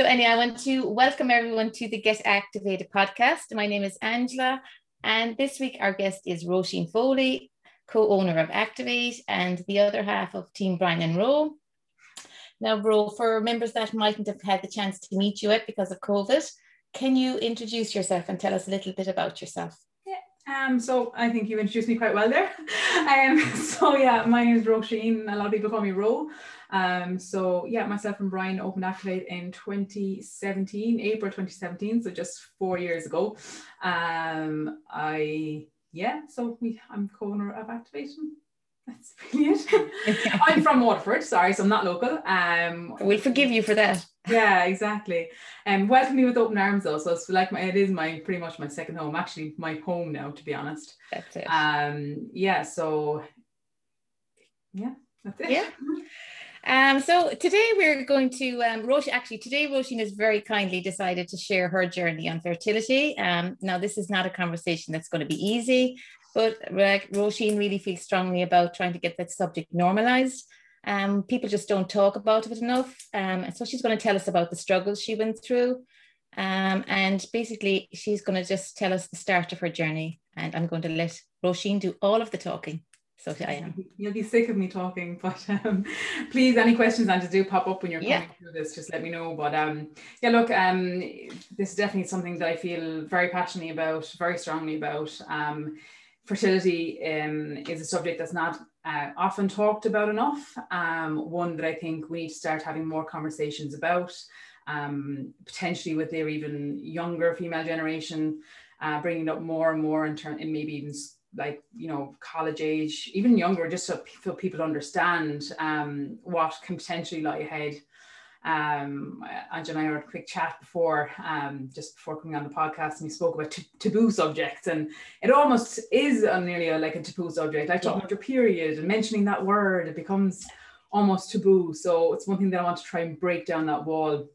So, anyway, I want to welcome everyone to the Get Activated podcast. My name is Angela, and this week our guest is Roisin Foley, co owner of Activate and the other half of Team Brian and Ro. Now, Ro, for members that mightn't have had the chance to meet you yet because of COVID, can you introduce yourself and tell us a little bit about yourself? Um, so I think you introduced me quite well there. Um, so yeah, my name is Roisin. A lot of people call me Ro. Um, so yeah, myself and Brian opened Activate in 2017, April 2017, so just four years ago. Um, I yeah, so we I'm co-owner of Activation. That's brilliant. I'm from Waterford, sorry, so I'm not local. Um, we'll forgive you for that. Yeah, exactly. And um, welcome me with open arms though. So it's like my it is my pretty much my second home, actually my home now, to be honest. That's it. Um, yeah, so yeah, that's it. Yeah. Um, so today we're going to, um, actually today Roisin has very kindly decided to share her journey on fertility. Um, now this is not a conversation that's going to be easy, but like Roisin really feels strongly about trying to get that subject normalized. Um, people just don't talk about it enough. Um, and so she's going to tell us about the struggles she went through. Um, and basically she's going to just tell us the start of her journey. And I'm going to let Roisin do all of the talking. So I am. You'll be sick of me talking, but um, please, any questions and just do pop up when you're coming yeah. through this, just let me know. But um, yeah, look, um, this is definitely something that I feel very passionately about, very strongly about. Um, fertility um, is a subject that's not uh, often talked about enough. Um, one that I think we need to start having more conversations about, um, potentially with their even younger female generation, uh, bringing up more and more in turn, and maybe even like you know college age even younger just so people understand um, what can potentially lie ahead um Angela and I had a quick chat before um just before coming on the podcast and we spoke about t- taboo subjects and it almost is a, nearly like a taboo subject. Like talking about your period and mentioning that word it becomes almost taboo. So it's one thing that I want to try and break down that wall.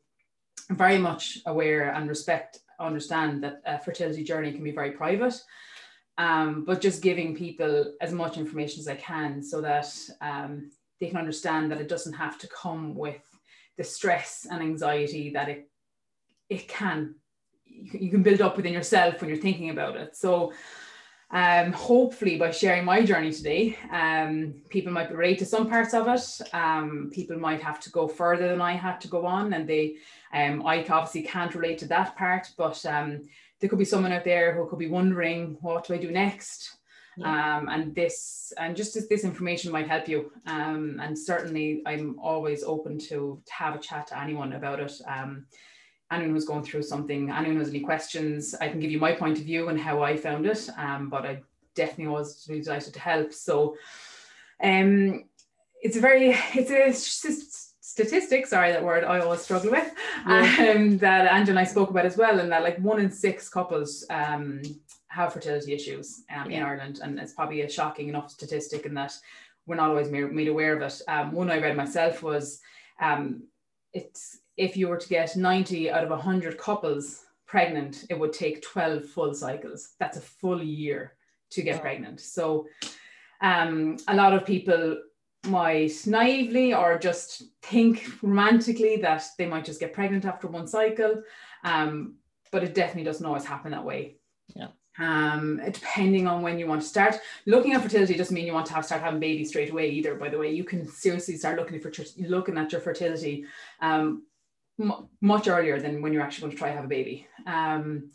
I'm very much aware and respect understand that a fertility journey can be very private um, but just giving people as much information as I can so that um, they can understand that it doesn't have to come with the stress and anxiety that it it can you can build up within yourself when you're thinking about it. So um, hopefully by sharing my journey today, um, people might relate to some parts of it. Um, people might have to go further than I had to go on, and they, um, I obviously can't relate to that part, but um, there could be someone out there who could be wondering, what do I do next? Yeah. Um, and this and just as this information might help you um, and certainly i'm always open to, to have a chat to anyone about it um, anyone who's going through something anyone who has any questions i can give you my point of view and how i found it um, but i definitely was really delighted to help so um, it's a very it's a statistic, sorry, that word I always struggle with, yeah. um, that Angela and I spoke about as well, and that like one in six couples um, have fertility issues um, yeah. in Ireland, and it's probably a shocking enough statistic in that we're not always made aware of it. Um, one I read myself was um, it's if you were to get 90 out of 100 couples pregnant, it would take 12 full cycles. That's a full year to get pregnant. So um, a lot of people might naively or just think romantically that they might just get pregnant after one cycle. Um, but it definitely doesn't always happen that way. Yeah. Um, depending on when you want to start looking at fertility doesn't mean you want to have start having babies straight away either. By the way, you can seriously start looking for looking at your fertility um, m- much earlier than when you're actually going to try to have a baby. Um,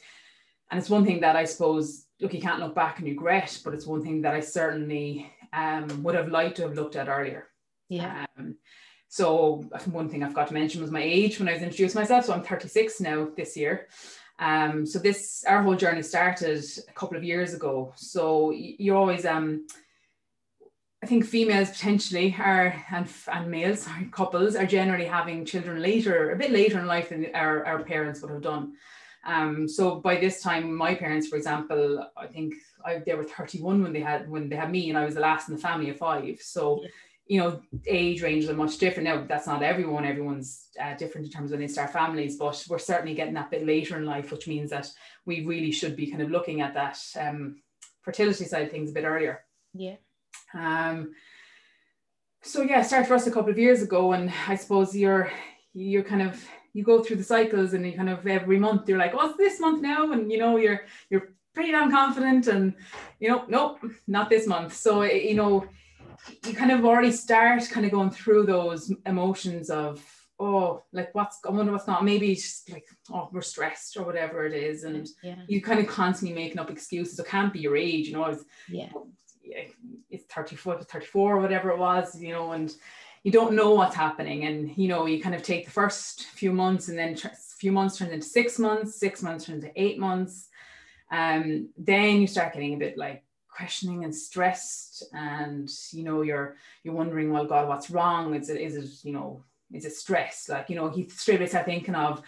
and it's one thing that I suppose look you can't look back and regret, but it's one thing that I certainly um, would have liked to have looked at earlier. Yeah. Um, so one thing I've got to mention was my age when I was introducing myself. So I'm 36 now this year. Um, so this our whole journey started a couple of years ago. So you always um, I think females potentially are and and males sorry, couples are generally having children later, a bit later in life than our, our parents would have done. Um, so by this time, my parents, for example, I think I, they were 31 when they had when they had me, and I was the last in the family of five. So, you know, age ranges are much different. Now, that's not everyone. Everyone's uh, different in terms of when they start families, but we're certainly getting that bit later in life, which means that we really should be kind of looking at that um, fertility side of things a bit earlier. Yeah. Um. So yeah, started for us a couple of years ago, and I suppose you're you're kind of you go through the cycles and you kind of every month you're like, oh, it's this month now. And you know, you're you're pretty damn confident and you know, nope, not this month. So you know, you kind of already start kind of going through those emotions of oh like what's i wonder what's not maybe just like oh we're stressed or whatever it is. And yeah. you kind of constantly making up excuses. It can't be your age you know it's yeah. it's 34 34 or whatever it was you know and you don't know what's happening. And you know you kind of take the first few months and then a few months turns into six months six months turns into eight months. Um then you start getting a bit like questioning and stressed and you know you're you're wondering well god what's wrong? Is it is it you know is it stress? Like you know he straight away start thinking of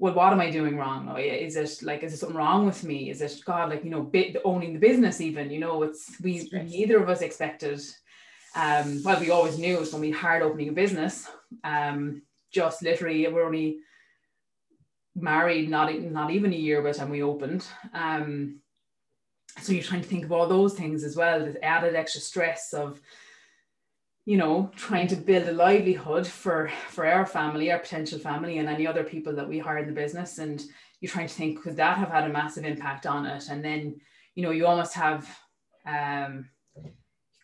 well what am i doing wrong? Or is it like is there something wrong with me? Is it god like you know bit, owning the business even you know it's we stress. neither of us expected um well we always knew it was going to be hard opening a business um just literally we're only married not not even a year by the time we opened um so you're trying to think of all those things as well the added extra stress of you know trying to build a livelihood for for our family our potential family and any other people that we hire in the business. And you're trying to think could that have had a massive impact on it? And then you know you almost have um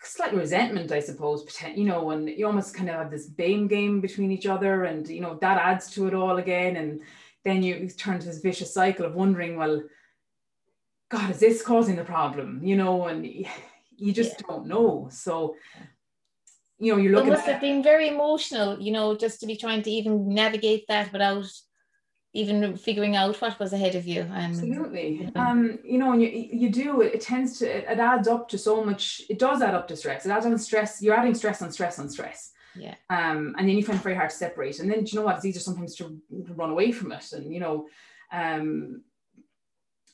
slight resentment i suppose you know and you almost kind of have this blame game between each other and you know that adds to it all again. And then you turn to this vicious cycle of wondering well God, is this causing the problem? You know, and you just yeah. don't know. So, you know, you're looking. It must at, have been very emotional, you know, just to be trying to even navigate that without even figuring out what was ahead of you. Um, Absolutely. You know. Um, you know, and you, you do, it, it tends to, it, adds up to so much, it does add up to stress. It adds on stress. You're adding stress on stress on stress. Yeah. Um, and then you find it very hard to separate. And then, you know what, it's easier sometimes to run away from it. And, you know, um,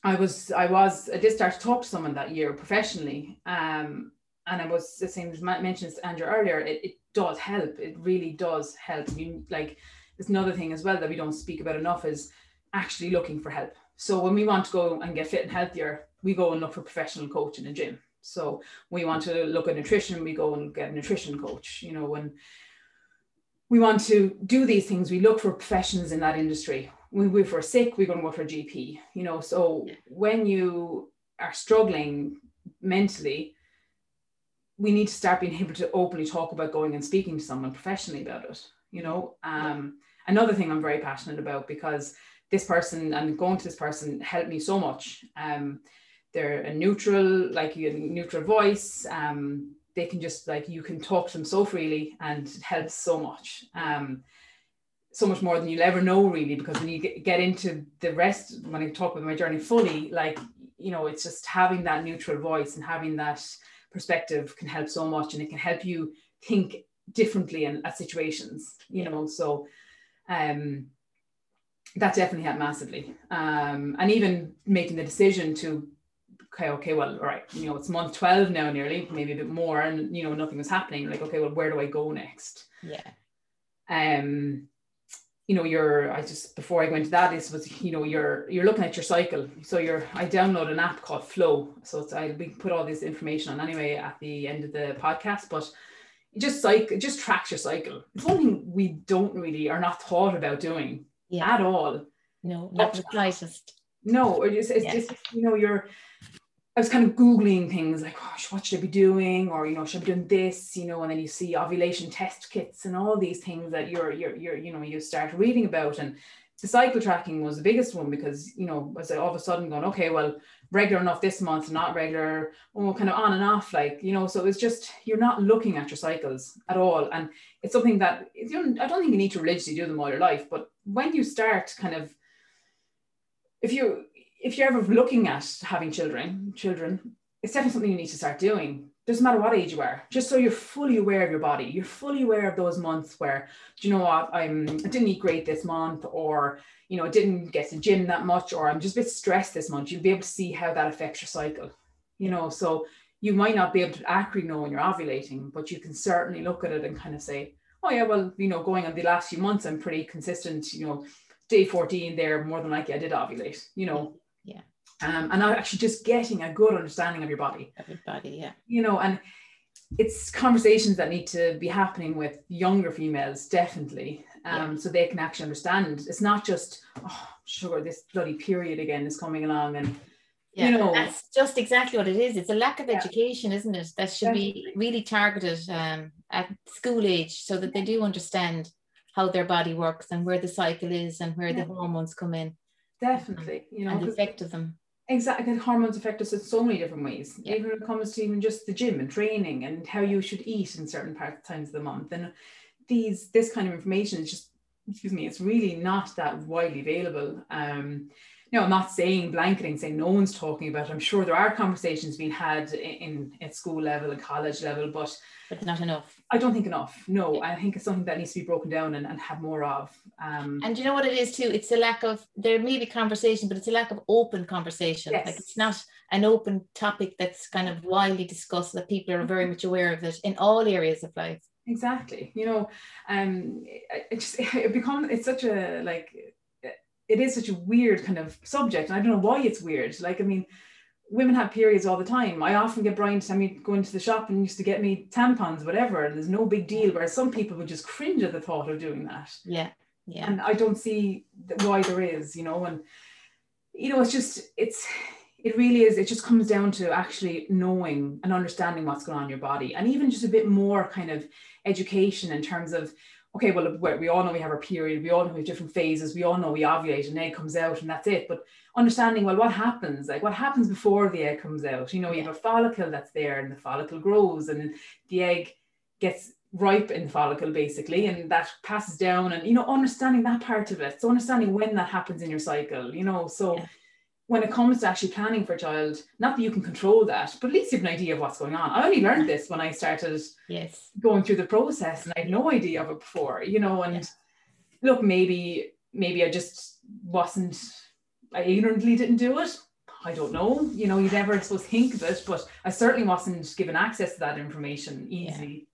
I was I was I did start to talk to someone that year professionally, um, and I was the same as mentioned Andrew earlier. It, it does help. It really does help. You like there's another thing as well that we don't speak about enough is actually looking for help. So when we want to go and get fit and healthier, we go and look for professional coach in a gym. So we want to look at nutrition, we go and get a nutrition coach. You know when we want to do these things, we look for professionals in that industry we, if we're sick, we're going to go for a GP, you know. So when you are struggling mentally, we need to start being able to openly talk about going and speaking to someone professionally about it, you know. Um, another thing I'm very passionate about because this person and going to this person helped me so much. Um, they're a neutral, like you a neutral voice. Um, they can just like you can talk to them so freely and it helps so much. Um, so much more than you'll ever know really because when you get into the rest when i talk about my journey fully like you know it's just having that neutral voice and having that perspective can help so much and it can help you think differently in at situations you know so um that definitely helped massively. Um and even making the decision to okay okay well all right you know it's month 12 now nearly maybe a bit more and you know nothing was happening like okay well where do i go next? Yeah. Um you know you're i just before i go into that is was you know you're you're looking at your cycle. So you're i download an app called Flo. So it's i we put all this information on anyway at the end of the podcast but just like just tracks your cycle. It's one thing we don't really are not thought about doing yeah. at all. No not the slightest. No or just it's yeah. just you know you're I was kind of Googling things like, oh, what should I be doing? Or, you know, should I be doing this? You know, and then you see ovulation test kits and all these things that you're, you're, you're, you know, you start reading about. And the cycle tracking was the biggest one because, you know, was all of a sudden going, okay, well, regular enough this month, not regular, oh, kind of on and off, like, you know, so it's just, you're not looking at your cycles at all. And it's something that, I don't think you need to religiously do them all your life, but when you start kind of, if you if you're ever looking at having children, children, it's definitely something you need to start doing. Doesn't matter what age you are, just so you're fully aware of your body. You're fully aware of those months where, do you know what, I'm I didn't eat great this month, or you know, didn't get to gym that much, or I'm just a bit stressed this month. You'll be able to see how that affects your cycle. You know, so you might not be able to accurately know when you're ovulating, but you can certainly look at it and kind of say, oh yeah, well, you know, going on the last few months, I'm pretty consistent, you know, day 14 there, more than likely I did ovulate, you know, yeah. Um, and actually just getting a good understanding of your body. Everybody, yeah. You know, and it's conversations that need to be happening with younger females, definitely. um, yeah. so they can actually understand. It's not just, oh, sugar, this bloody period again is coming along and yeah, you know that's just exactly what it is. It's a lack of yeah. education, isn't it? That should Definitely. be really targeted um, at school age so that they do understand how their body works and where the cycle is and where yeah. the hormones come in. Definitely, you know, and of them. Exactly, hormones affect us in so many different ways. Yeah. Even when it comes to even just the gym and training and how you should eat in certain parts times of the month. And these this kind of information is just excuse me, it's really not that widely available. Um, you know, I'm not saying blanketing, saying no one's talking about it. I'm sure there are conversations being had in, in at school level and college level, but but not enough. I don't think enough. No, I think it's something that needs to be broken down and, and have more of. Um, and you know what it is too? It's a lack of there may be conversation, but it's a lack of open conversation. Yes. Like it's not an open topic that's kind of widely discussed that people are very mm-hmm. much aware of it in all areas of life. Exactly. You know, um, it just it become it's such a like it is such a weird kind of subject, and I don't know why it's weird. Like, I mean, women have periods all the time. I often get Brian to me go into the shop and used to get me tampons, whatever, there's no big deal. Whereas some people would just cringe at the thought of doing that. Yeah. Yeah. And I don't see why there is, you know, and you know, it's just it's it really is it just comes down to actually knowing and understanding what's going on in your body and even just a bit more kind of education in terms of okay well we all know we have our period we all know we have different phases we all know we ovulate and egg comes out and that's it. But understanding well what happens? Like what happens before the egg comes out? You know you have a follicle that's there and the follicle grows and the egg gets ripe in the follicle basically and that passes down and you know understanding that part of it. So understanding when that happens in your cycle you know so yeah when it comes to actually planning for a child, not that you can control that, but at least you have an idea of what's going on. I only learned this when I started yes going through the process and I had no idea of it before, you know, and yeah. look, maybe, maybe I just wasn't, I ignorantly didn't do it. I don't know, you know, you never supposed to think of it, but I certainly wasn't given access to that information easily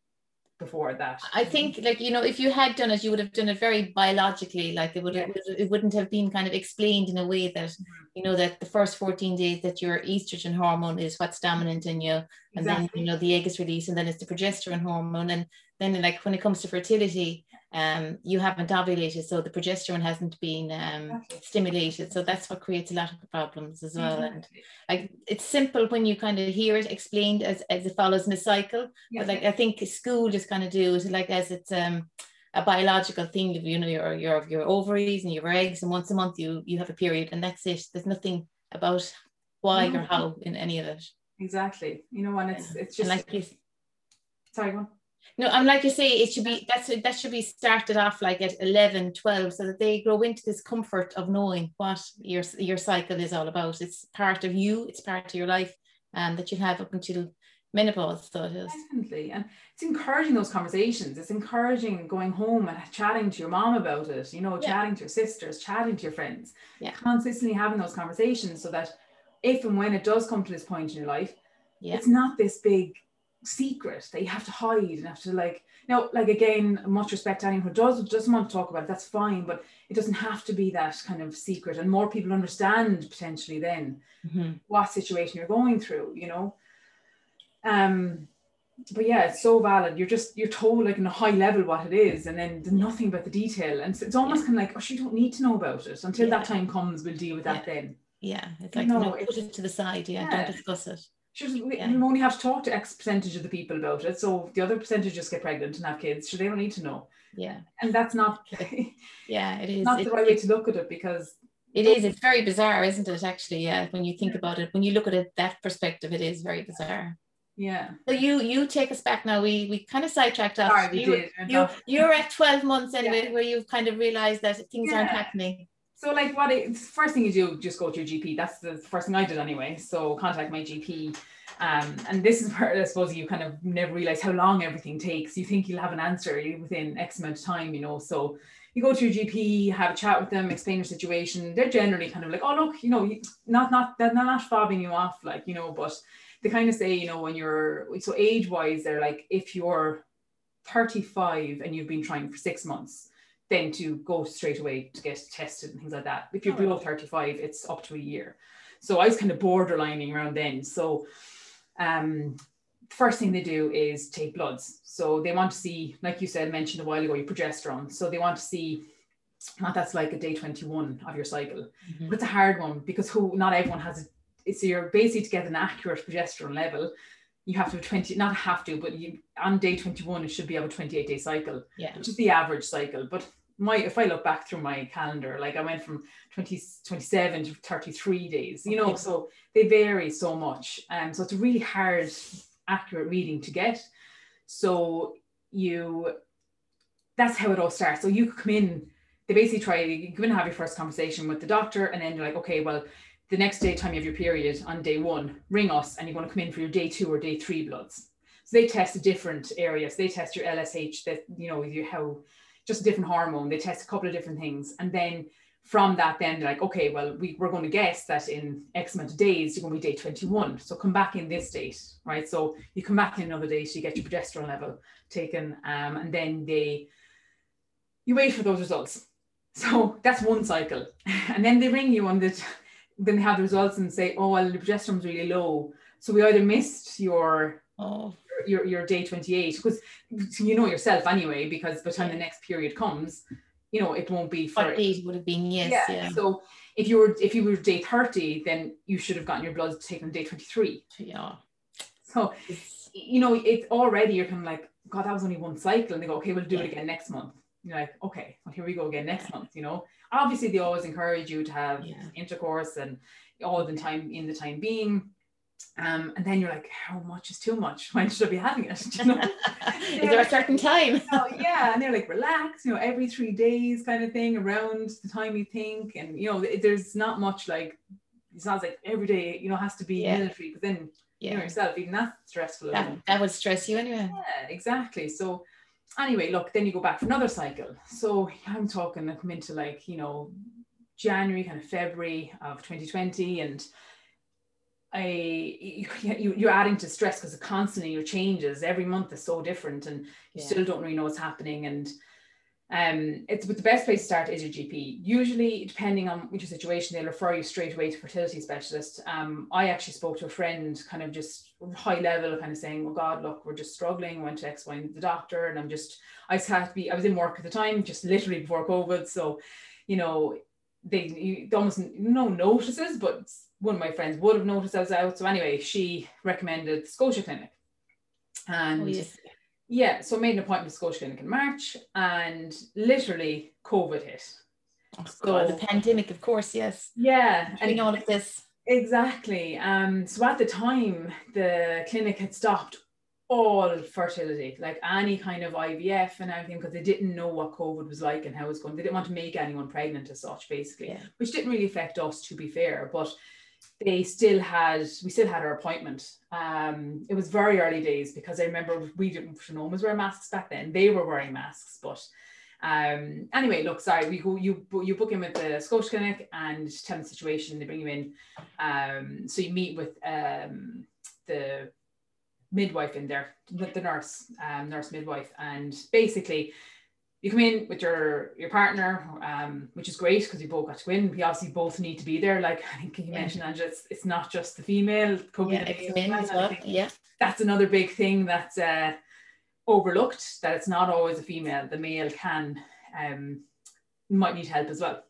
before that i think like you know if you had done it you would have done it very biologically like it would yeah. it wouldn't have been kind of explained in a way that mm-hmm. you know that the first 14 days that your estrogen hormone is what's dominant in you and exactly. then you know the egg is released and then it's the progesterone hormone and then like when it comes to fertility um, you haven't ovulated, so the progesterone hasn't been um, stimulated. So that's what creates a lot of problems as well. And like it's simple when you kind of hear it explained as, as it follows in a cycle. But like I think school just kind of do it like as it's um a biological thing you know your your your ovaries and your eggs and once a month you you have a period and that's it. There's nothing about why or how in any of it. Exactly. You know, and it's it's just and like you, sorry, go on. No, I'm like you say, it should be that's that should be started off like at 11, 12, so that they grow into this comfort of knowing what your your cycle is all about. It's part of you, it's part of your life, and um, that you have up until menopause. So it is. Definitely. And it's encouraging those conversations. It's encouraging going home and chatting to your mom about it, you know, yeah. chatting to your sisters, chatting to your friends. Yeah. Consistently having those conversations so that if and when it does come to this point in your life, yeah. it's not this big secret that you have to hide and have to like know like again much respect to anyone who does doesn't want to talk about it that's fine but it doesn't have to be that kind of secret and more people understand potentially then mm-hmm. what situation you're going through you know um but yeah it's so valid you're just you're told like in a high level what it is and then there's nothing about the detail and so it's almost yeah. kind of like oh you don't need to know about it until yeah. that time comes we'll deal with that yeah. then yeah it's like no, no put it to the side yeah, don't discuss it just, we, yeah. only have to talk to X percentage of the people about it. So the other percentage just get pregnant and have kids. So they don't need to know. Yeah. And that's not yeah, it is not the right way to look at it because it is, it's very bizarre, isn't it? Actually, yeah. When you think about it, when you look at it that perspective, it is very bizarre. Yeah. So you you take us back now. We we kind of sidetracked off. Sorry, you, did. You you're at 12 months anyway, yeah. where you've kind of realized that things yeah. aren't happening. So like what first thing you do, just go to your GP. That's the first thing I did anyway. So contact my GP um, and this is where I suppose you kind of never realize how long everything takes. You think you'll have an answer within X amount of time, you know. So you go to your GP, have a chat with them, explain your situation. They're generally kind of like, oh look, you know, not not they're not fobbing you off, like you know, but they kind of say, you know, when you're so age wise, they're like, if you're 35 and you've been trying for six months, then to go straight away to get tested and things like that. If you're below 35, it's up to a year. So I was kind of borderlining around then. So um, first thing they do is take bloods. So they want to see, like you said, mentioned a while ago, your progesterone. So they want to see what that's like a day 21 of your cycle. Mm-hmm. But it's a hard one because who not everyone has it. So you're basically to get an accurate progesterone level, you have to have 20, not have to, but you on day 21, it should be a 28 day cycle, yeah. which is the average cycle. But my if I look back through my calendar, like I went from 20, 27 to 33 days, you know, so they vary so much. And um, so it's a really hard, accurate reading to get. So you that's how it all starts. So you come in, they basically try you come in and have your first conversation with the doctor, and then you're like, okay, well, the next day time you have your period on day one, ring us and you're going to come in for your day two or day three bloods. So they test different areas. They test your LSH, that you know, you how just a different hormone. They test a couple of different things. And then from that, then they're like, okay, well, we, we're going to guess that in X amount of days, you're going to be day 21. So come back in this date, right? So you come back in another date, so you get your progesterone level taken, um, and then they, you wait for those results. So that's one cycle. And then they ring you on the, then they have the results and say, oh, well, the progesterone's really low. So we either missed your oh your, your day 28 because you know yourself anyway because by the time the next period comes you know it won't be for eight would have been yes yeah. yeah. so if you were if you were day 30 then you should have gotten your blood taken on day 23 yeah. So you know it's already you're kind of like god that was only one cycle and they go okay we'll do yeah. it again next month. You're like okay well here we go again next month you know? Obviously they always encourage you to have intercourse and all the time in the time being um, and then you're like, how much is too much? When should I be having it? You know? is there a certain time? oh, yeah. And they're like, relax, you know, every three days kind of thing around the time you think. And, you know, there's not much like, it sounds like every day, you know, has to be yeah. military because then, yeah. you know, yourself, even that's stressful. That, that would stress you anyway. Yeah, exactly. So, anyway, look, then you go back for another cycle. So I'm talking, I come into like, you know, January, kind of February of 2020 and I you, you're adding to stress because constantly your changes. Every month is so different and you yeah. still don't really know what's happening. And um it's but the best place to start is your GP usually depending on which situation they'll refer you straight away to fertility specialist. Um I actually spoke to a friend kind of just high level kind of saying oh god look we're just struggling. Went to X Y and the doctor and I'm just I just had to be I was in work at the time just literally before COVID. So you know they you, almost no notices but one of my friends would have noticed I was out. So anyway, she recommended Scotia Clinic. And oh, yes. yeah, so I made an appointment with Scotia Clinic in March and literally COVID hit. Oh, so, God, the pandemic, of course, yes. Yeah. And all of this. Exactly. Um, so at the time, the clinic had stopped all fertility, like any kind of IVF and everything, because they didn't know what COVID was like and how it was going. They didn't want to make anyone pregnant as such, basically, yeah. which didn't really affect us, to be fair. But they still had we still had our appointment. Um, it was very early days because I remember we didn't was wear masks back then. They were wearing masks, but um, anyway, look, sorry, we go you you book in with the Scotia Clinic and tell them the situation. They bring you in. Um, so you meet with um, the midwife in there, the nurse, um, nurse midwife, and basically you come in with your your partner, um, which is great because you both got to win. We obviously both need to be there. Like I think you yeah. mentioned, Angela, it's, it's not just the female. yeah, the male as well. Yeah, that's another big thing that's uh, overlooked. That it's not always a female. The male can um, might need help as well.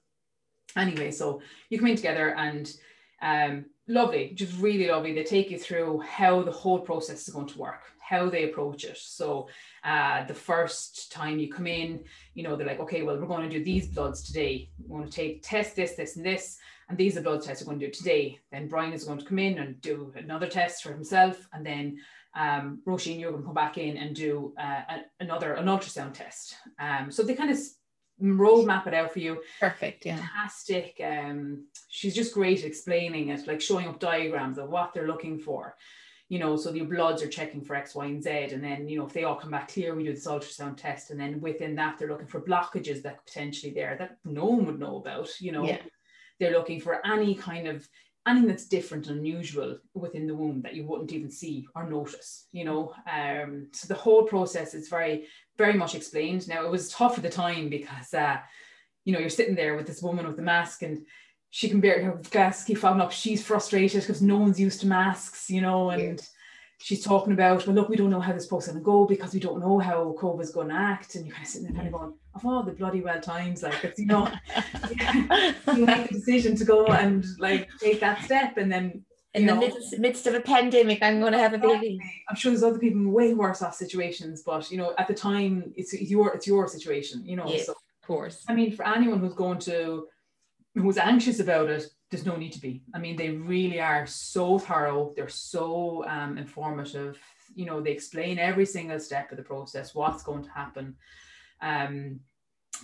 Anyway, so you come in together and um, lovely, just really lovely. They take you through how the whole process is going to work, how they approach it. So uh, the first time you come in, you know, they're like, okay, well, we're going to do these bloods today. We're going to take test this, this, and this, and these are blood tests we're going to do today. Then Brian is going to come in and do another test for himself, and then um, Roisin, you're going to come back in and do uh, another an ultrasound test. Um, so they kind of roadmap it out for you. Perfect, yeah. Fantastic. Um, she's just great at explaining it, like showing up diagrams of what they're looking for you know, so your bloods are checking for X, Y, and Z. And then, you know, if they all come back clear, we do this ultrasound test. And then within that, they're looking for blockages that potentially there that no one would know about, you know. Yeah. They're looking for any kind of anything that's different and unusual within the womb that you wouldn't even see or notice, you know. Um, so the whole process is very, very much explained. Now it was tough at the time because uh, you know, you're sitting there with this woman with the mask and she can bear her glasses keep fogging up. She's frustrated because no one's used to masks, you know, and she's talking about, well, look, we don't know how this is going to go because we don't know how COVID's going to act. And you're kind of sitting there kind of going, of all the bloody well times, like it's, you know, you make the decision to go and like take that step and then in the midst, midst, of a pandemic, I'm going to have a baby. I'm sure there's other people in way worse off situations, but you know, at the time, it's, it's your it's your situation. You know, yes, so, of course. I mean, for anyone who's going to who's anxious about it, there's no need to be. I mean, they really are so thorough. They're so um, informative. You know, they explain every single step of the process, what's going to happen. Um,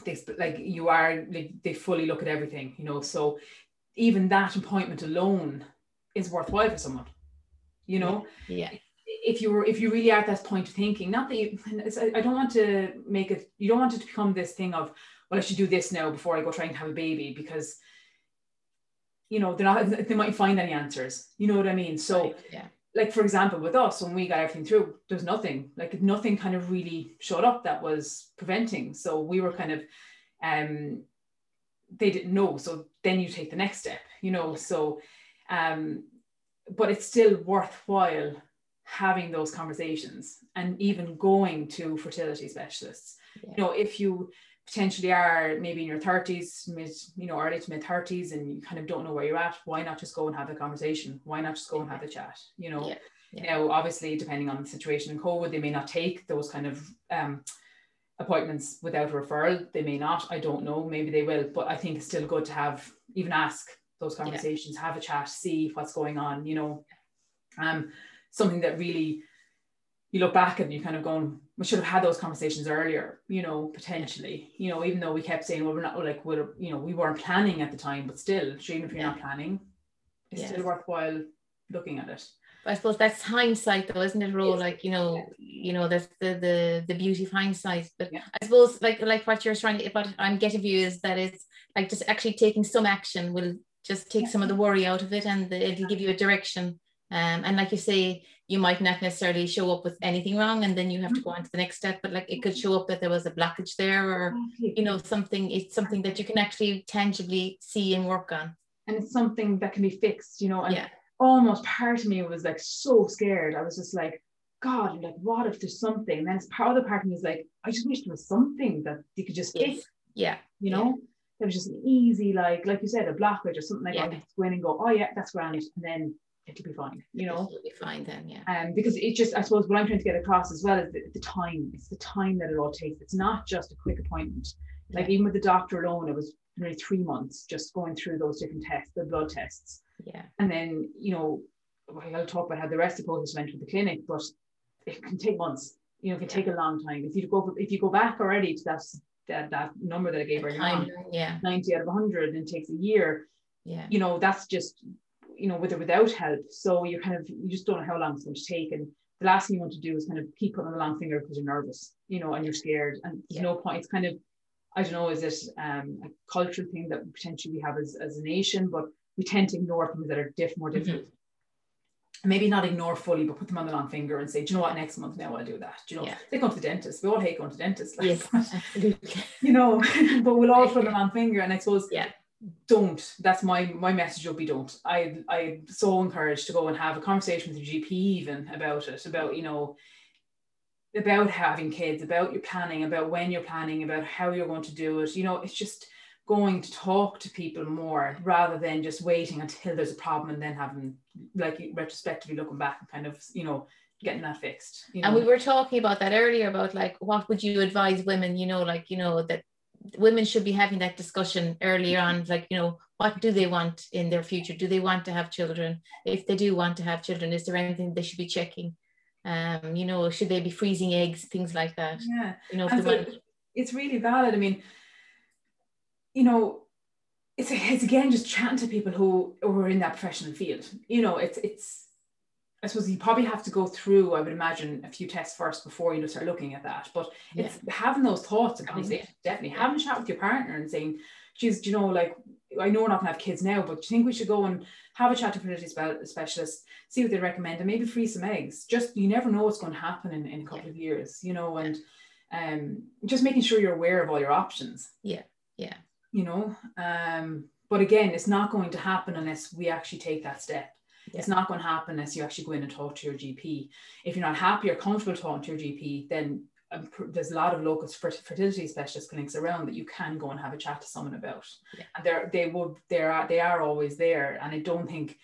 they like you are like they fully look at everything. You know, so even that appointment alone is worthwhile for someone. You know, yeah. If you were, if you really are at that point of thinking, not that you, I don't want to make it. You don't want it to become this thing of, well, I should do this now before I go try and have a baby because you know, they're not, they might find any answers. You know what I mean? So, yeah. like, for example, with us, when we got everything through, there's nothing, like, nothing kind of really showed up that was preventing. So, we were kind of, um, they didn't know. So, then you take the next step, you know. So, um, but it's still worthwhile having those conversations and even going to fertility specialists. Yeah. You know, if you, potentially are maybe in your 30s mid you know early to mid 30s and you kind of don't know where you're at why not just go and have a conversation why not just go and have a chat you know yeah. Yeah. now obviously depending on the situation in covid they may not take those kind of um, appointments without a referral they may not i don't know maybe they will but i think it's still good to have even ask those conversations yeah. have a chat see what's going on you know um something that really you look back and you kind of going, we should have had those conversations earlier, you know, potentially, you know, even though we kept saying, well, we're not like, we're, you know, we weren't planning at the time, but still, even if you're yeah. not planning, it's yes. still worthwhile looking at it. I suppose that's hindsight though, isn't it, Ro? Like, you know, yeah. you know, that's the the the beauty of hindsight. But yeah. I suppose like like what you're trying to what I'm getting you is that it's like just actually taking some action will just take some of the worry out of it and the, it'll give you a direction. Um, and like you say, you might not necessarily show up with anything wrong and then you have to go mm-hmm. on to the next step but like it could mm-hmm. show up that there was a blockage there or you know something it's something that you can actually tangibly see and work on. And it's something that can be fixed you know and yeah. almost part of me was like so scared. I was just like god like what if there's something? And then part of the part of me was like i just wish there was something that you could just fix yeah. you know? Yeah. it was just an easy like like you said a blockage or something like yeah. that go in and go oh yeah that's grand and then it'll be fine, you know. It'll be fine then, yeah. Um, because it just, I suppose, what I'm trying to get across as well is the, the time. It's the time that it all takes. It's not just a quick appointment. Like yeah. even with the doctor alone, it was nearly three months just going through those different tests, the blood tests. Yeah. And then, you know, I'll talk about how the rest of the process went with the clinic, but it can take months. You know, it can take a long time. If you go if you go back already to that that, that number that I gave earlier yeah, 90 out of 100 and it takes a year. Yeah. You know, that's just you know, with or without help. So you kind of you just don't know how long it's going to take. And the last thing you want to do is kind of keep putting a long finger because you're nervous, you know, and you're scared. And there's yeah. no point. It's kind of, I don't know, is it um, a cultural thing that potentially we have as, as a nation, but we tend to ignore things that are diff- more mm-hmm. difficult. Mm-hmm. Maybe not ignore fully, but put them on the long finger and say, do you know what, next month now I'll do that. Do you know, yeah. they go to the dentist. We all hate going to the dentist. Like, yes, you know, but we'll all put them on the finger. And I suppose yeah don't. That's my my message will be don't. I i'm so encouraged to go and have a conversation with your gp even about it about you know about having kids about your planning about when you're planning about how you're going to do it. You know it's just going to talk to people more rather than just waiting until there's a problem and then having like retrospectively looking back and kind of you know getting that fixed you know? and we were talking about that earlier about like what would you advise women you know like you know that women should be having that discussion earlier on like you know what do they want in their future? Do they want to have children? If they do want to have children is there anything they should be checking? Um you know should they be freezing eggs things like that? Yeah. You know so want... it's really valid. I mean you know it's, it's again just chatting to people who, who are in that professional field. You know it's it's I suppose you probably have to go through, I would imagine, a few tests first before you start looking at that. But it's having those thoughts and conversations, definitely yeah. having a chat with your partner and saying, geez, do you know, like, I know we're not going to have kids now, but do you think we should go and have a chat to fertility specialist, see what they recommend, and maybe freeze some eggs? Just, you never know what's going to happen in, in a couple yeah. of years, you know, and um, just making sure you're aware of all your options. Yeah, yeah. You know, um, but again, it's not going to happen unless we actually take that step Yeah. It's not going to happen unless you actually go in and talk to your GP. If you're not happy or comfortable talking to your GP, then um, there's a lot of local fertility specialist clinics around that you can go and have a chat to someone about. Yeah. And they're they would they are they are always there. And I don't think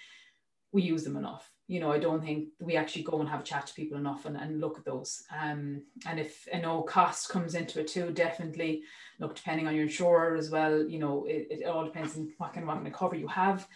we use them enough. You know, I don't think we actually go and have a chat to people enough and, and look at those. Um, and if I know cost comes into it too, definitely look depending on your insurer as well. You know, it, it all depends on what kind of, what kind of cover you have.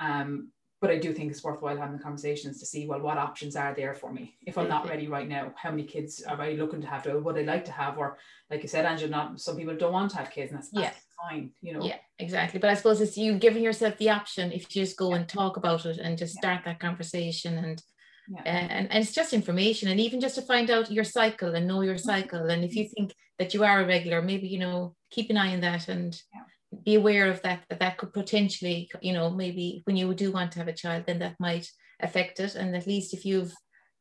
Um, but I do think it's worthwhile having the conversations to see well what options are there for me if I'm not mm-hmm. ready right now. How many kids are I looking to have? To what I like to have, or like you said, Angela, not some people don't want to have kids, and that's, yeah. fine. You know. Yeah, exactly. But I suppose it's you giving yourself the option if you just go yeah. and talk about it and just start that conversation and. Yeah. Uh, and, and it's just information and even just to find out your cycle and know your mm-hmm. cycle and if you mm-hmm. think that you are irregular maybe you know keep an eye on that and yeah be aware of that that that could potentially you know maybe when you do want to have a child then that might affect it. And at least if you've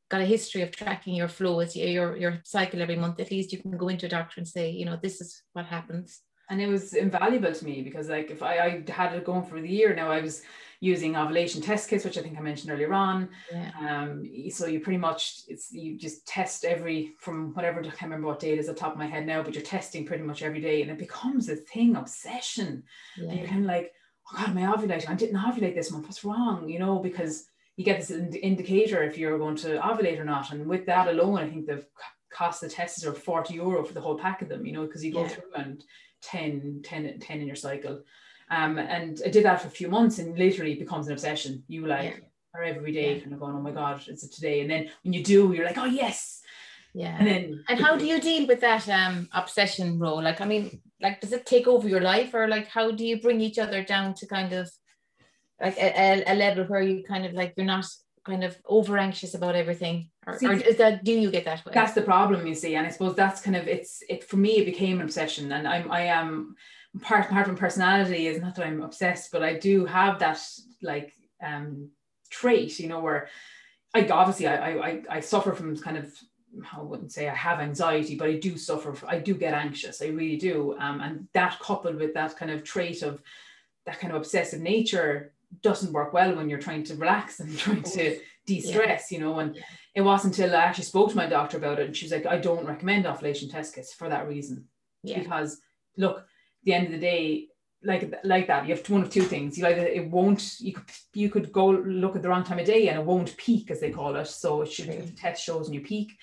got a history of tracking your flow as your your cycle every month at least you can go into a doctor and say you know this is what happens. And it was invaluable to me because like if I, I had it going for the year now I was using ovulation test kits, which I think I mentioned earlier on. Yeah. Um, so you pretty much it's you just test every from whatever I can't remember what date is at the top of my head now, but you're testing pretty much every day, and it becomes a thing obsession. Yeah. And you're kind of like, oh God, my ovulation, I didn't ovulate this month. What's wrong? You know, because you get this ind- indicator if you're going to ovulate or not, and with that alone, I think the cost of the tests are 40 euro for the whole pack of them. You know, because you go yeah. through and 10, 10, 10 in your cycle. Um, and I did that for a few months and literally it becomes an obsession. You like yeah. are every day yeah. kind of going, oh my God, it's a today. And then when you do, you're like, oh yes. Yeah. And then and how do you deal with that um obsession role? Like, I mean, like does it take over your life or like how do you bring each other down to kind of like a, a level where you kind of like you're not kind of over anxious about everything or, see, or, is that do you get that way that's the problem you see and i suppose that's kind of it's it for me it became an obsession and i'm i am part part of my personality is not that I'm obsessed, but I do have that like um trait, you know, where I obviously I I I suffer from kind of I wouldn't say I have anxiety, but I do suffer. I do get anxious. I really do. Um, and that coupled with that kind of trait of that kind of obsessive nature doesn't work well when you're trying to relax and trying to de-stress, yeah. you know. And yeah. it wasn't until I actually spoke to my doctor about it, and she was like, "I don't recommend ovulation test kits for that reason, yeah. because look, the end of the day, like like that, you have one of two things. You either it won't you could you could go look at the wrong time of day and it won't peak as they call it. So it should the test shows and you peak.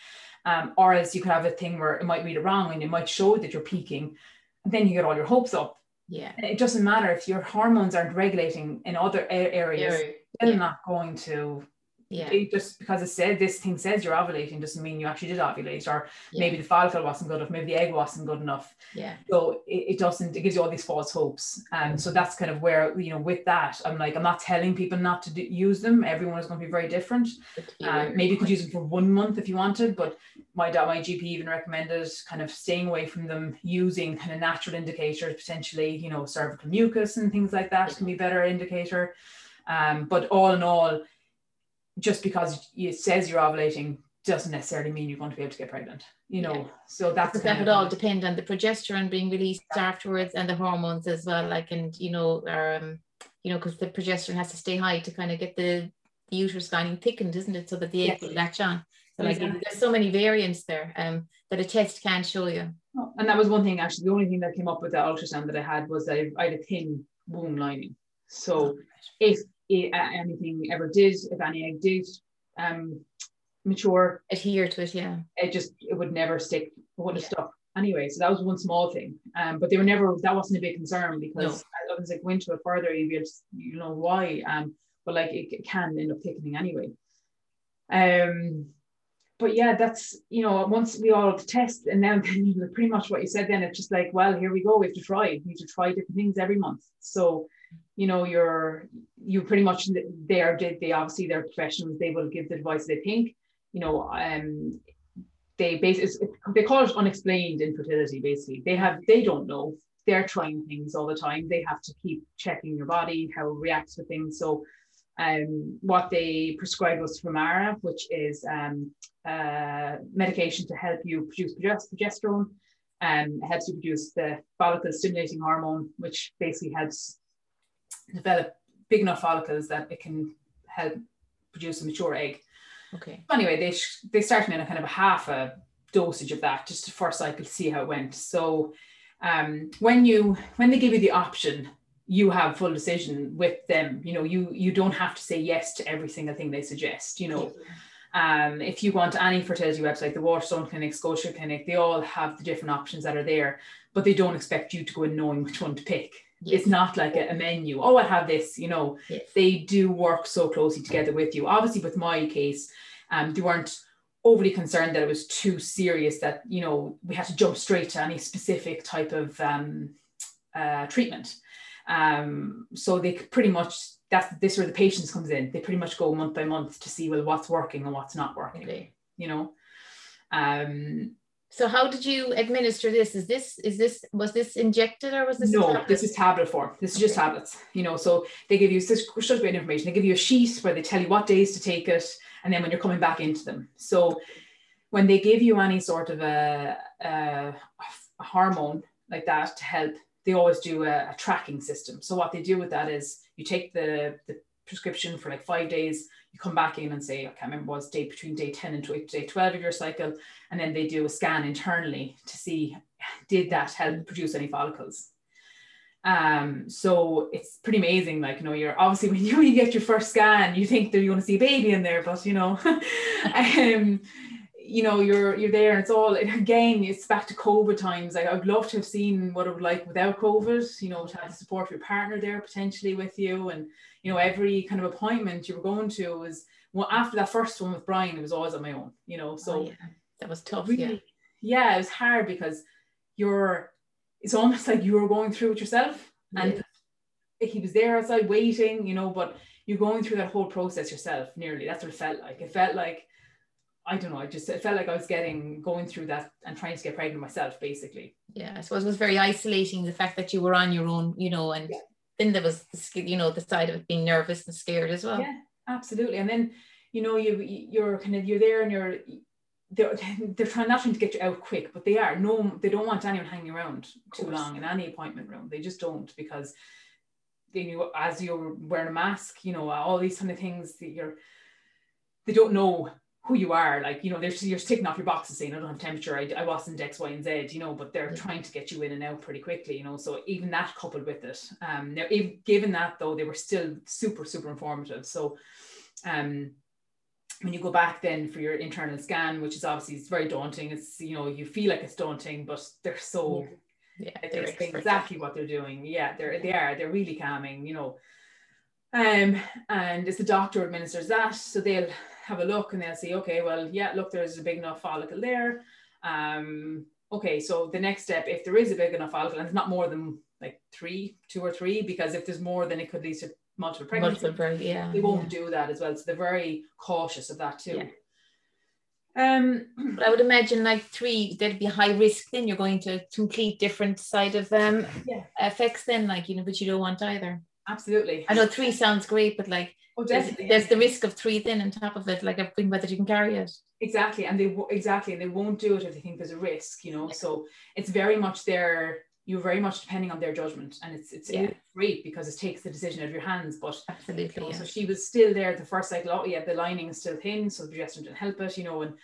Um, or else you could have a thing where it might read it wrong and it might show that you're peaking, and then you get all your hopes up. Yeah. it doesn't matter if your hormones aren't regulating in other areas, yeah. they're not going to yeah. It just because it said this thing says you're ovulating doesn't mean you actually did ovulate, or yeah. maybe the follicle wasn't good enough, maybe the egg wasn't good enough. Yeah. So it, it doesn't, it gives you all these false hopes. And so that's kind of where, you know, with that, I'm like, I'm not telling people not to do, use them. Everyone is going to be very different. Um, maybe you could use them for one month if you wanted, but my my GP even recommended kind of staying away from them using kind of natural indicators, potentially, you know, cervical mucus and things like that can be better indicator. Um, but all in all, just because it says you're ovulating doesn't necessarily mean you're going to be able to get pregnant you know? Yeah. so that's that would all depend on the progesterone being released yeah. afterwards and the hormones as well like and you know um you know because the progesterone has to stay high to kind of get the, the uterus lining thickened isn't it? So that the egg yes. will latch on. So like there's so many variants there um that a test can't show you. Oh, and that was one thing actually the only thing that came up with the ultrasound that i had was that i had a thin womb lining. So oh, if anything ever did, if any egg did um, mature, adhere to it, yeah, it just it would never stick. It would have yeah. stuck anyway. So that was one small thing. Um, but they were never that wasn't a big concern because no. I was like went to it further, you just you know why. Um, but like it, it can end up thickening anyway. Um, but yeah, that's you know once we all test and then pretty much what you said then it's just like well here we go we have to try we need to try different things every month so you know you're you pretty much they are they obviously they're professionals. They will give the advice they think you know um they basically they call it unexplained infertility basically. They have they don't know. They're trying things all the time. They have to keep checking your body how it reacts to things. So um, what they prescribed was Femara, which is um, uh, medication to help you produce progesterone, um, helps you produce the follicle stimulating hormone, which basically helps develop big enough follicles that it can help produce a mature egg. Okay. Anyway, they sh- they started me on a kind of a half a dosage of that just the first cycle to see how it went. So um, when you when they give you the option, you have full decision with them. You know, you you don't have to say yes to every single thing they suggest. You know. Um, if you want any fertility website, the Waterstone Clinic, Scotia Clinic, they all have the different options that are there, but they don't expect you to go in knowing which one to pick. Yes. It's not like a, a, menu. Oh, I have this. You know, yes. they do work so closely together with you. Obviously, with my case, um, they weren't overly concerned that it was too serious that you know we had to jump straight to any specific type of um, uh, treatment. Um, so they pretty much that's this where the patients comes in. They pretty much go month by month to see well what's working and what's not working. Okay. You know. Um, so how did you administer this? Is this is this was this injected or was this no? This is tablet form. This is just tablets. You know, so they give you such such great information. They give you a sheet where they tell you what days to take it, and then when you're coming back into them. So when they give you any sort of a, a, a hormone like that to help, they always do a, a, tracking system. So what they do with that is you take the, the prescription for like five days, you come back in and say, I can't remember what's day between day 10 and day 12 of your cycle. And then they do a scan internally to see, did that help produce any follicles? Um, so it's pretty amazing. Like, you know, you're obviously when you, when you get your first scan, you think that you're going to see a baby in there, but you know, um, you know, you're you're there and it's all again, it's back to COVID times. Like I'd love to have seen what it would like without COVID, you know, to have the support of your partner there potentially with you. And, you know, every kind of appointment you were going to was well, after that first one with Brian, it was always on my own, you know. So oh, yeah. that was tough. Really, yeah. yeah, it was hard because you're it's almost like you were going through it yourself. And yeah. he was there outside waiting, you know, but you're going through that whole process yourself nearly. That's what it felt like. It felt like, I don't know, I just it felt like I was getting going through that and trying to get pregnant myself, basically. Yeah, I suppose it was very isolating the fact that you were on your own, you know, and yeah. then there was you know the side of it being nervous and scared as well. Yeah, absolutely. And then you know you you're kind of you're there and you're they're, they're trying not trying to get you out quick, but they are. No, they don't want anyone hanging around too long in any appointment room. They just don't because they you as you're wearing a mask, you know, all these kind of things that you're they don't know who you are. Like, you know, they're you're sticking off your boxes saying I don't have temperature, I, I wasn't X, Y, and Z, you know, but they're yeah. trying to get you in and out pretty quickly, you know. So even that coupled with it. Um now if, given that though, they were still super, super informative. So um when you go back then for your internal scan, which is obviously it's very daunting. It's you know you feel like it's daunting, but they're so yeah, yeah they're exactly what they're doing. Yeah, they're they are they're really calming. You know, um, and it's the doctor administers that, so they'll have a look and they'll say, okay, well, yeah, look, there's a big enough follicle there. Um, okay, so the next step, if there is a big enough follicle, and it's not more than like three, two or three, because if there's more, then it could lead to multiple pregnancies. Multiple, pregnancy, yeah. They won't yeah. do that as well. So they're very cautious of that too. Yeah. Um, but I would imagine like three, there'd be high risk. Then you're going to complete different side of um yeah. effects. Then, like you know, but you don't want either. Absolutely. I know three sounds great, but like oh, definitely. There's, there's the risk of three then on top of it, like everything whether you can carry it. Exactly, and they exactly, and they won't do it if they think there's a risk. You know, yeah. so it's very much their you're very much depending on their judgment and it's it's yeah. great because it takes the decision out of your hands but absolutely you know, yeah. so she was still there the first cycle oh yeah the lining is still thin so the progesterone didn't help it you know and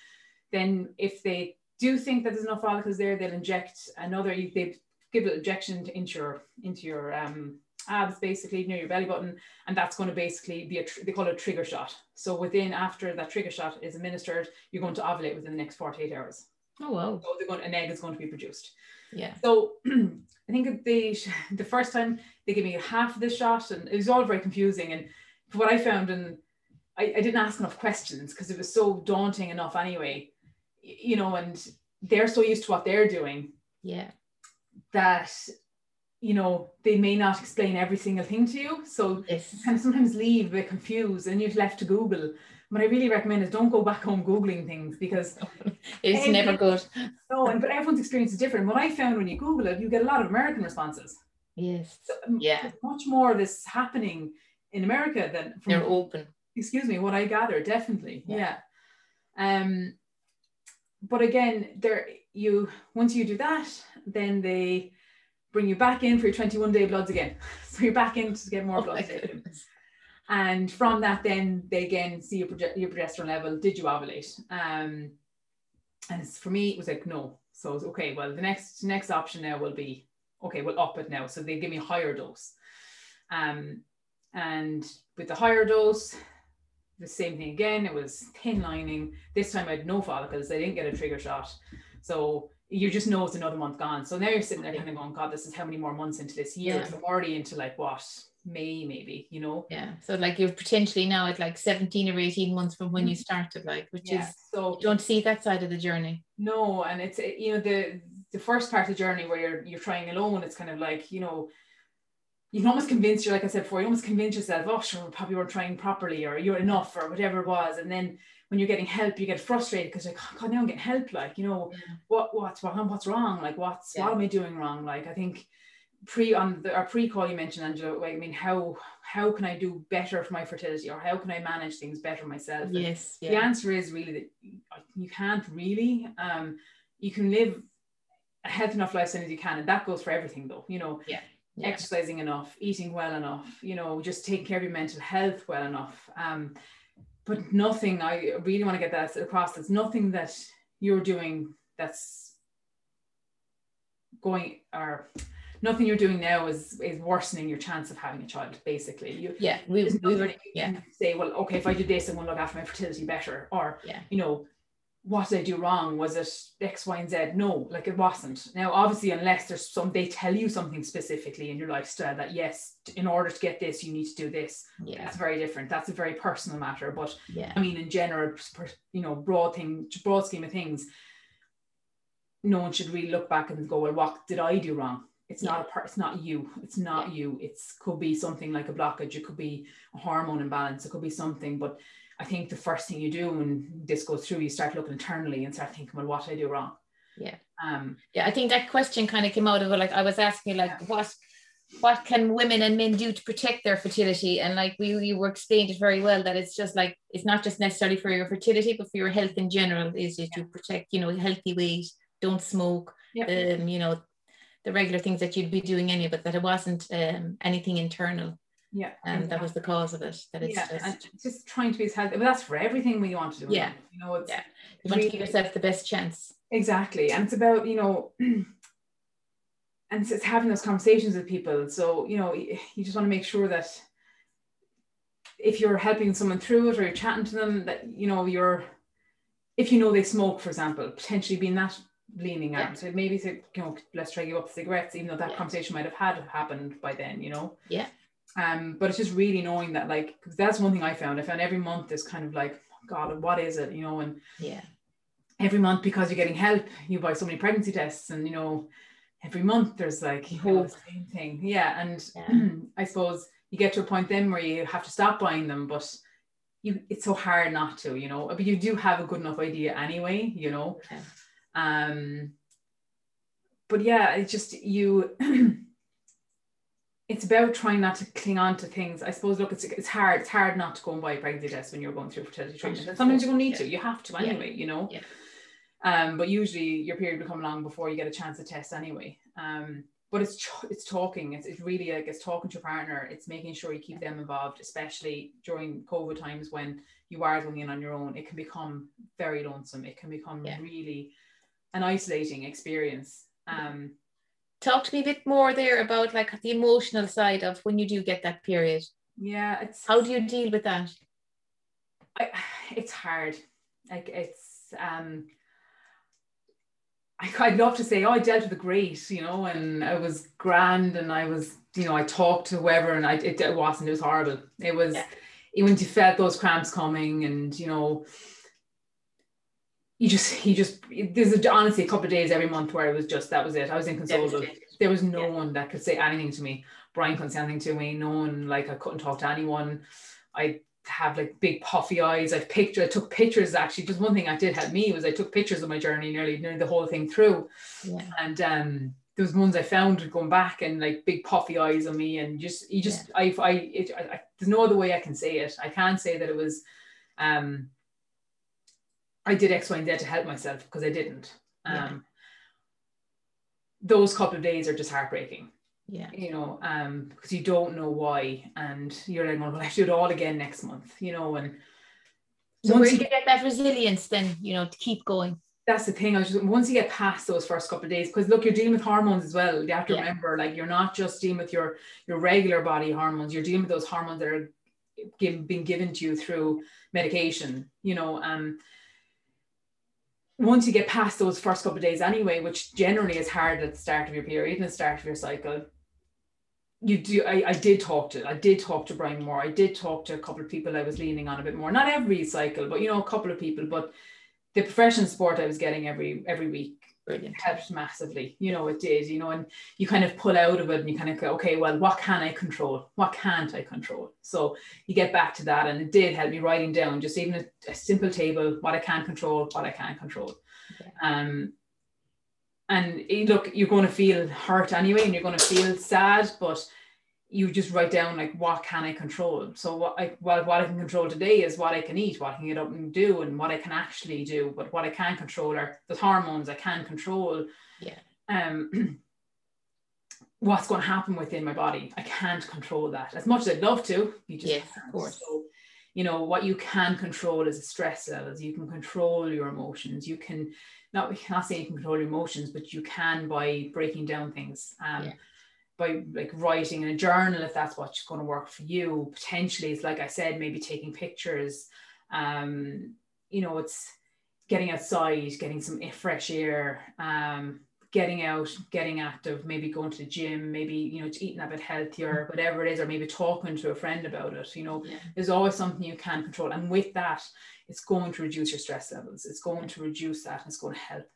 then if they do think that there's enough follicles there they'll inject another they give an injection into your into your um abs basically near your belly button and that's going to basically be a they call it a trigger shot so within after that trigger shot is administered you're going to ovulate within the next 48 hours oh wow so they're going an egg is going to be produced yeah. So I think the the first time they gave me half of the shot, and it was all very confusing. And what I found, and I, I didn't ask enough questions because it was so daunting enough anyway, you know. And they're so used to what they're doing. Yeah. That you know they may not explain every single thing to you, so yes. kind of sometimes leave a bit confused, and you're left to Google what I really recommend is don't go back home Googling things because it's every, never good. No, and but everyone's experience is different. What I found when you Google it, you get a lot of American responses. Yes. So, um, yeah. Much more of this happening in America than from, they're open. Excuse me, what I gather, definitely. Yeah. yeah. Um but again, there you once you do that, then they bring you back in for your 21 day bloods again. So you're back in to get more oh blood. And from that, then they again see your, your progesterone level. Did you ovulate? Um, and for me, it was like no. So was, okay, well, the next next option now will be okay, we'll up it now. So they give me a higher dose. Um, and with the higher dose, the same thing again. It was thin lining. This time I had no follicles. I didn't get a trigger shot. So you just know it's another month gone. So now you're sitting there kind of going, God, this is how many more months into this year. Yeah. So I'm already into like what May maybe, you know. Yeah. So like you're potentially now at like 17 or 18 months from when you mm-hmm. started, like which yeah. is so you don't see that side of the journey. No, and it's you know the the first part of the journey where you're you're trying alone, it's kind of like, you know, you can almost convince you, like I said before, you almost convince yourself, oh sure, probably we're trying properly or you're enough or whatever it was. And then when you're getting help, you get frustrated because like, oh God, now I'm getting help. Like, you know, yeah. what what's wrong? What's wrong? Like, what's yeah. what am I doing wrong? Like, I think pre on the our pre-call you mentioned Angela I mean how how can I do better for my fertility or how can I manage things better myself yes yeah. the answer is really that you can't really um you can live a healthy enough lifestyle as you can and that goes for everything though you know yeah. yeah. exercising enough eating well enough you know just taking care of your mental health well enough um but nothing I really want to get that across there's nothing that you're doing that's going or nothing you're doing now is is worsening your chance of having a child basically. You yeah we, we were yeah. say well okay if i do this i'm going to look after my fertility better or yeah. you know what did I do wrong? Was it X, Y, and Z? No, like it wasn't. Now, obviously, unless there's some, they tell you something specifically in your lifestyle that yes, in order to get this, you need to do this. Yeah, that's very different. That's a very personal matter. But yeah, I mean, in general, you know, broad thing, broad scheme of things, no one should really look back and go, well, what did I do wrong? it's yeah. not a part it's not you it's not yeah. you it's could be something like a blockage it could be a hormone imbalance it could be something but i think the first thing you do when this goes through you start looking internally and start thinking well what did i do wrong yeah um yeah i think that question kind of came out of like i was asking like yeah. what what can women and men do to protect their fertility and like we you were explained it very well that it's just like it's not just necessarily for your fertility but for your health in general is it to protect you know healthy weight don't smoke yeah. um you know the regular things that you'd be doing anyway, but that it wasn't um, anything internal. Yeah. And exactly. that was the cause of it. That it's yeah, just, just trying to be as healthy. But that's for everything we want to do. Yeah. You know, it's yeah. You want really, to give yourself the best chance. Exactly. And it's about, you know, and it's, having those conversations with people. So, you know, you just want to make sure that if you're helping someone through it or you're chatting to them, that, you know, you're, if you know they smoke, for example, potentially being that leaning yeah. So maybe say, you know, let's try you up cigarettes, even though that yeah. conversation might have had happened by then, you know. Yeah. Um, but it's just really knowing that, like, because that's one thing I found. I found every month is kind of like, oh God, what is it, you know? And yeah, every month because you're getting help, you buy so many pregnancy tests, and you know, every month there's like you know, the same thing. Yeah, and yeah. I suppose you get to a point then where you have to stop buying them, but you it's so hard not to, you know. But you do have a good enough idea anyway, you know. Yeah. Um, but yeah, it's just you. it's about trying not to cling on to things. I suppose. Look, it's it's hard. It's hard not to go and buy a pregnancy test when you're going through fertility treatment. And sometimes you don't need yeah. to. You have to anyway. Yeah. You know. Yeah. Um, but usually your period will come along before you get a chance to test anyway. Um, but it's it's talking. It's, it's really like it's talking to your partner. It's making sure you keep them involved, especially during COVID times when you are going in on your own. It can become very lonesome. It can become really an isolating experience. Um, Talk to me a bit more there about like the emotional side of when you do get that period. Yeah, it's how do you deal with that? I, it's hard. Like it's um I, I'd love to say, oh, I dealt with it great, you know, and I was grand and I was, you know, I talked to whoever and I, it, it wasn't, it was horrible. It was, yeah. even you felt those cramps coming and, you know, you just you just there's a, honestly a couple of days every month where it was just that was it. I was inconsolable. There was no yeah. one that could say anything to me. Brian couldn't say anything to me. No one like I couldn't talk to anyone. I have like big puffy eyes. I've picture I took pictures actually. Just one thing I did help me was I took pictures of my journey nearly nearly the whole thing through. Yeah. And um there was ones I found going back and like big puffy eyes on me and just you just yeah. I I, it, I, I there's no other way I can say it. I can't say that it was um I did X, Y, and Z to help myself because I didn't. Um, yeah. Those couple of days are just heartbreaking. Yeah. You know, um, because you don't know why, and you're like, well, I should do it all again next month, you know, and so do you get that resilience then, you know, to keep going? That's the thing. I was just once you get past those first couple of days, because look, you're dealing with hormones as well. You have to yeah. remember, like, you're not just dealing with your your regular body hormones. You're dealing with those hormones that are give, being given to you through medication. You know, um, once you get past those first couple of days anyway, which generally is hard at the start of your period and the start of your cycle, you do I, I did talk to I did talk to Brian more. I did talk to a couple of people I was leaning on a bit more. Not every cycle, but you know, a couple of people. But the professional support I was getting every every week Brilliant. helped massively. You know, it did, you know, and you kind of pull out of it and you kind of go, okay, well, what can I control? What can't I control? So you get back to that. And it did help me writing down just even a, a simple table, what I can control, what I can't control. Okay. Um and look, you're going to feel hurt anyway, and you're going to feel sad, but you just write down like what can I control. So what I well what I can control today is what I can eat, what I can get up and do, and what I can actually do. But what I can control are the hormones I can control. Yeah. Um what's going to happen within my body. I can't control that. As much as I'd love to, you just yes, of course. So, you know, what you can control is the stress levels. You can control your emotions. You can not not saying you can control your emotions, but you can by breaking down things. Um, yeah. By like writing in a journal if that's what's going to work for you. Potentially, it's like I said, maybe taking pictures. Um, you know, it's getting outside, getting some fresh air, um, getting out, getting active, maybe going to the gym, maybe, you know, it's eating a bit healthier, mm-hmm. whatever it is, or maybe talking to a friend about it. You know, yeah. there's always something you can control. And with that, it's going to reduce your stress levels. It's going to reduce that and it's going to help.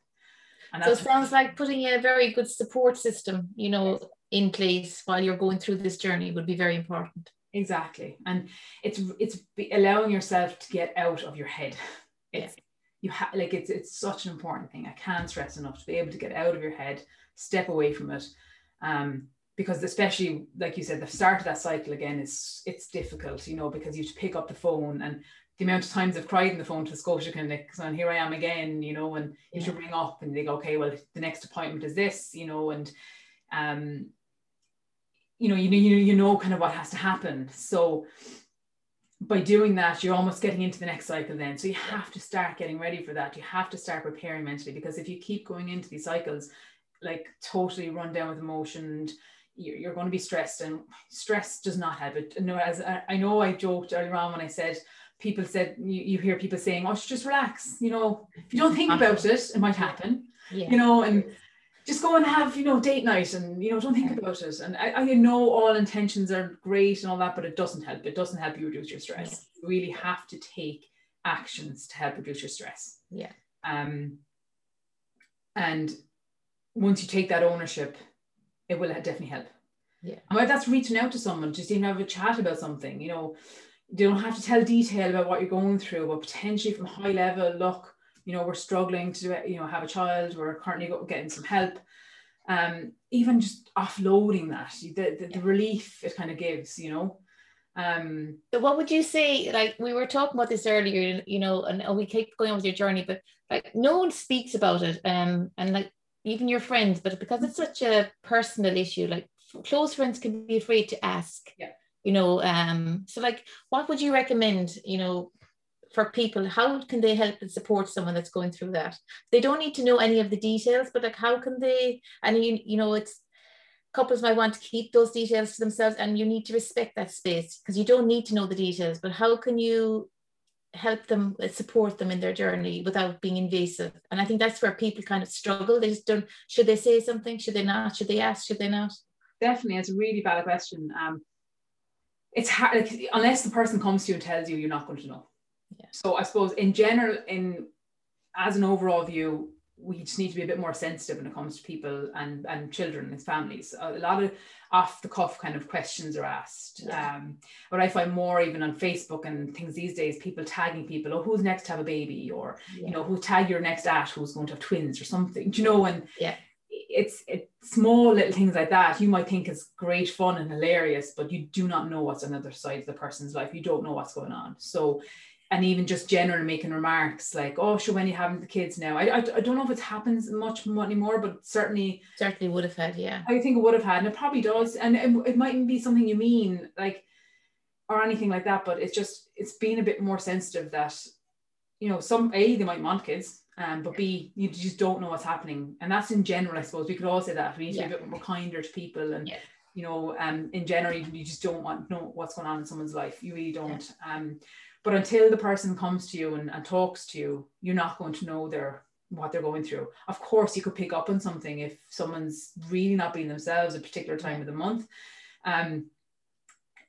And so it sounds like putting in a very good support system, you know, in place while you're going through this journey would be very important. Exactly. And it's it's allowing yourself to get out of your head. It's yeah. you have like it's it's such an important thing. I can't stress enough to be able to get out of your head, step away from it. Um, because especially like you said, the start of that cycle again is it's difficult, you know, because you have to pick up the phone and the amount of times I've cried on the phone to the Scotia clinic, and here I am again, you know, and you should ring up and they go, okay, well, the next appointment is this, you know, and um, you know, you know, you know, you know, kind of what has to happen. So by doing that, you're almost getting into the next cycle then. So you have to start getting ready for that. You have to start preparing mentally because if you keep going into these cycles, like totally run down with emotion and you're, you're going to be stressed and stress does not help it. No, as I, I know I joked earlier on when I said people said you, you hear people saying, "Oh, just relax." You know, if you don't think uh-huh. about it, it might happen. Yeah. You know, and just go and have you know date night, and you know, don't think about it. And I, I know all intentions are great and all that, but it doesn't help. It doesn't help you reduce your stress. You really have to take actions to help reduce your stress. Yeah. Um. And once you take that ownership, it will definitely help. Yeah. And whether that's reaching out to someone, just even have a chat about something, you know, you don't have to tell detail about what you're going through, but potentially from high level, look, you know, we're struggling to, do it, you know, have a child, we're currently getting some help. Um, even just offloading that, the, the, the relief it kind of gives, you know. Um, so what would you say? Like we were talking about this earlier, you know, and we keep going on with your journey, but like no one speaks about it. Um, and like even your friends, but because it's such a personal issue, like close friends can be afraid to ask. Yeah you know um so like what would you recommend you know for people how can they help and support someone that's going through that? They don't need to know any of the details but like how can they? And you, you know it's couples might want to keep those details to themselves and you need to respect that space because you don't need to know the details but how can you help them uh, support them in their journey without being invasive? And i think that's where people kind of struggle. They just don't should they say something? Should they not? Should they ask? Should they not? Definitely it's a really valid question. Um it's hard like, unless the person comes to you and tells you you're not going to know yeah. so i suppose in general in as an overall view we just need to be a bit more sensitive when it comes to people and and children and families. A lot of off the cuff kind of questions are asked. Yeah. um what i find more even on facebook and things these days people tagging people oh who's next to have a baby? or yeah. you know who tag your next at? Who's going to have twins? or something do you know? And yeah. it's it's small little things like that you might think is great fun and hilarious but you do not know what's on the other side of the person's life. You don't know what's going on. So and even just generally making remarks like, "Oh, sure, when you having the kids now?" I, I, I don't know if it happens much anymore, but certainly certainly would have had, yeah. I think it would have had, and it probably does, and it, it mightn't be something you mean like or anything like that, but it's just it's been a bit more sensitive that you know some a they might want kids, um, but b you just don't know what's happening, and that's in general, I suppose. We could all say that we need to yeah. be a bit more kinder to people and. Yeah you know, um, in general, you just don't want know what's going on in someone's life. You really don't. Yeah. Um, but until the person comes to you and, and talks to you, you're not going to know their what they're going through. Of course, you could pick up on something if someone's really not being themselves at a particular time of the month. Um,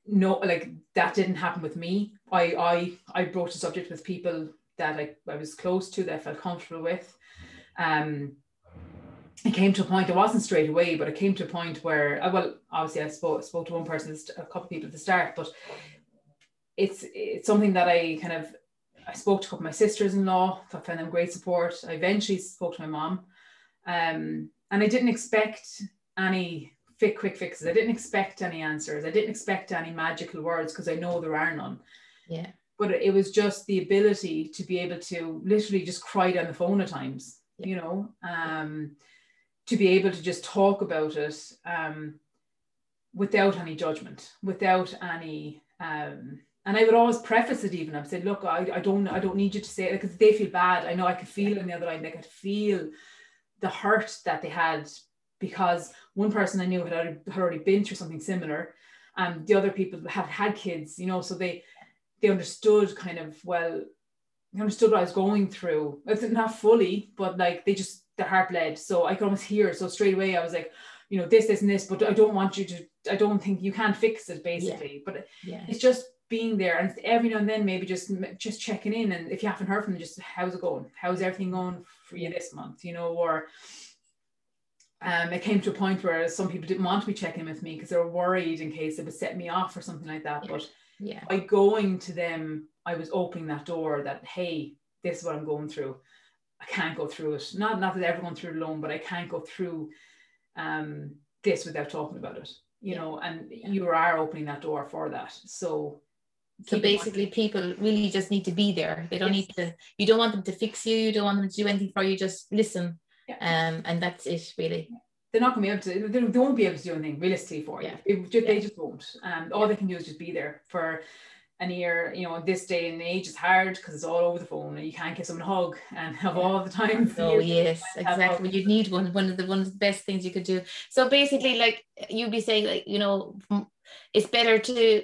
no, like that didn't happen with me. I I I broached the subject with people that I, I was close to that I felt comfortable with. Um, it came to a point. It wasn't straight away, but it came to a point where, uh, well, obviously I spoke spoke to one person, a couple of people at the start, but it's it's something that I kind of I spoke to a couple of my sisters-in-law. I found them great support. I eventually spoke to my mom, um, and I didn't expect any quick quick fixes. I didn't expect any answers. I didn't expect any magical words because I know there are none. Yeah. But it was just the ability to be able to literally just cry down the phone at times. Yeah. You know, um, to be able to just talk about it um, without any judgment, without any um, and I would always preface it even. I'd say, look, I, I don't I don't need you to say it because they feel bad. I know I could feel on the other end. they could feel the hurt that they had because one person I knew had already, had already been through something similar. and the other people have had kids, you know, so they they understood kind of well, they understood what I was going through. It's not fully, but like they just the heart bled. So I could almost hear. So straight away I was like, you know, this, this, and this, but I don't want you to, I don't think you can fix it basically. Yeah. But yeah. it's just being there and every now and then maybe just just checking in and if you haven't heard from them just how's it going how's everything going for you this month you know or um, it came to a point where some people didn't want to be checking with me because they were worried in case it would set me off or something like that. Yeah. But yeah, by going to them, I was opening that door that hey, this is what I'm going through. I can't go through it. Not not that everyone through it alone, but I can't go through um, this without talking about it. You yeah. know, and you are opening that door for that. So so basically people really just need to be there. They don't yes. need to you don't want them to fix you you don't want them to do anything for you just listen. Yeah. um and that's it really. They're not going to be able to they won't be able to do anything realistically for you. Yeah. It, they just won't. Um, all they can do is just be there for an year you know this day and age is hard because it's all over the phone and you can't give someone a hug and have all the time oh yes exactly. You need one one of the one of the best things you could do. So basically like you'd be saying like you know it's better to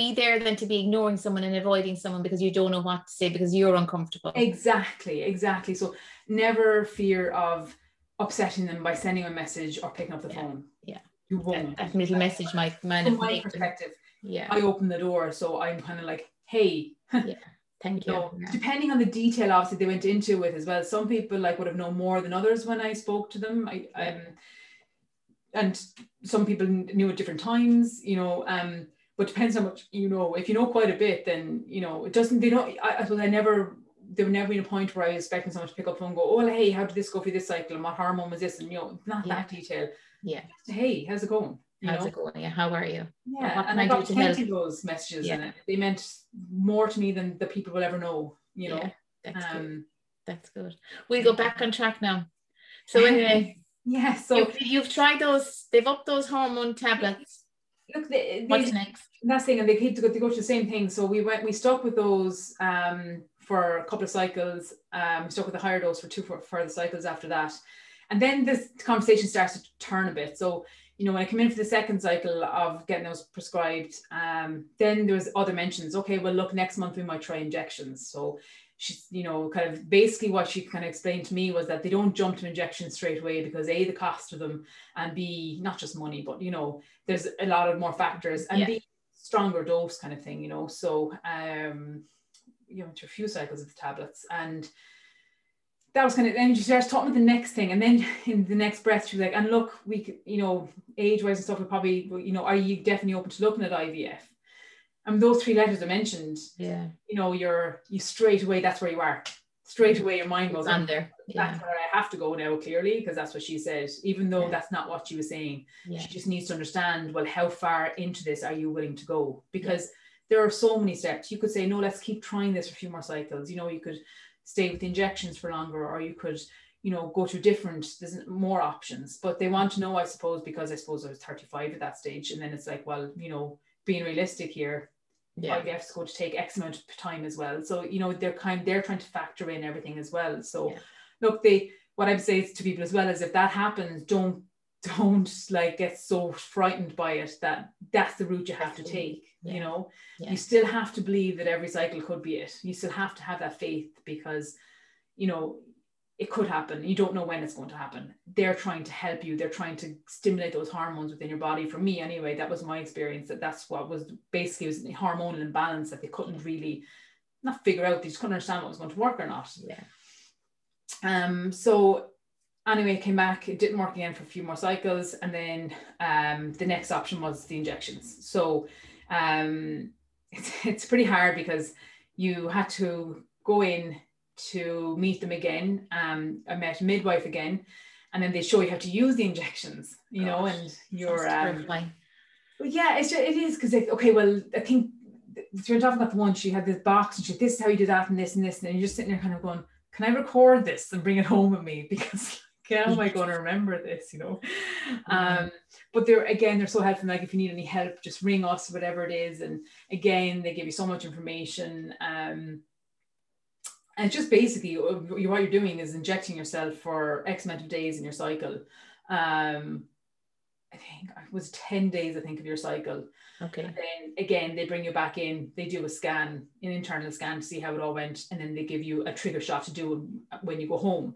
be there than to be ignoring someone and avoiding someone because you don't know what to say because you're uncomfortable. Exactly, exactly. So never fear of upsetting them by sending a message or picking up the yeah. phone. Yeah. You won't. That, that little message might man From my perspective. Yeah. I open the door. So I'm kind of like, hey. yeah. Thank you. So, yeah. Depending on the detail, obviously, they went into with as well. Some people like would have known more than others when I spoke to them. I, um, and some people knew at different times. You know, um, but depends how much you know. If you know quite a bit, then you know it doesn't. They don't. I, I suppose I never. There would never been a point where I was expecting someone to pick up the phone and go, "Oh, hey, how did this go for this cycle? And what hormone was this?" And you know, not yeah. that detail. Yeah. Hey, how's it going? You how's know? it going? Yeah. How are you? Yeah. and I, I got plenty of those messages, yeah. and they meant more to me than the people will ever know. You know. Yeah, that's um, good. That's good. We'll go back on track now. So anyway. Yeah. So you've, you've tried those. They've upped those hormone tablets look, they, they, what's next? That's thing, and they keep to go, they go to the same thing. So we went, we stuck with those um, for a couple of cycles. Um, we stuck with the higher dose for two for, further cycles after that, and then this conversation starts to turn a bit. So you know, when I came in for the second cycle of getting those prescribed, um, then there was other mentions. Okay, well, look, next month we might try injections. So she's, you know, kind of basically what she kind of explained to me was that they don't jump to injections straight away because A, the cost of them, and B, not just money, but, you know, there's a lot of more factors, and yeah. B, stronger dose kind of thing, you know. So, um, you know, to a few cycles of the tablets. And that was kind of, then she starts talking about the next thing. And then in the next breath, she was like, and look, we you know, age wise and stuff, we probably, you know, are you definitely open to looking at IVF? And those three letters I mentioned, yeah, you know, you're you straight away, that's where you are. Straight mm. away your mind goes on ah, there. Yeah. That's where I have to go now, clearly, because that's what she said, even though yeah. that's not what she was saying. Yeah. She just needs to understand, well, how far into this are you willing to go? Because there are so many steps. You could say, no, let's keep trying this for a few more cycles. You know, you could stay with the injections for longer, or you could, you know, go to different, there's more options. But they want to know, I suppose, because I suppose I was 35 at that stage. And then it's like, well, you know, being realistic here, yeah. IVF is going to take X amount of time as well. So, you know, they're kind they're trying to factor in everything as well. So yeah. look, they what I'd say to people as well is if that happens, don't don't like get so frightened by it that that's the route you have to take yeah. you know you still have to believe that every cycle could be it you still have to have that faith because you know it could happen. You don't know when it's going to happen. They're trying to help you. They're trying to stimulate those hormones within your body. For me anyway that was my experience that that's what was basically was the hormonal imbalance that they couldn't really not figure out. They just couldn't understand what was going to work or not. Yeah. Um so anyway, I came back. It didn't work again for a few more cycles, and then um, the next option was the injections. So um, it's it's pretty hard because you had to go in to meet them again. Um, I met midwife again, and then they show you how to use the injections. You Gosh, know, and you're um, yeah, it's just, it is because okay, well, I think so you're talking about the one she had this box and she this is how you do that and this and this and you're just sitting there kind of going can I record this and bring it home with me because how am I going to remember this? You know. Mm-hmm. Um, but they're again, they're so helpful. Like if you need any help, just ring us, whatever it is. And again, they give you so much information. Um, and just basically uh, what you're doing is injecting yourself for X amount of days in your cycle. Um, I think it was 10 days, I think, of your cycle. Okay. And then again, they bring you back in, they do a scan, an internal scan to see how it all went, and then they give you a trigger shot to do when you go home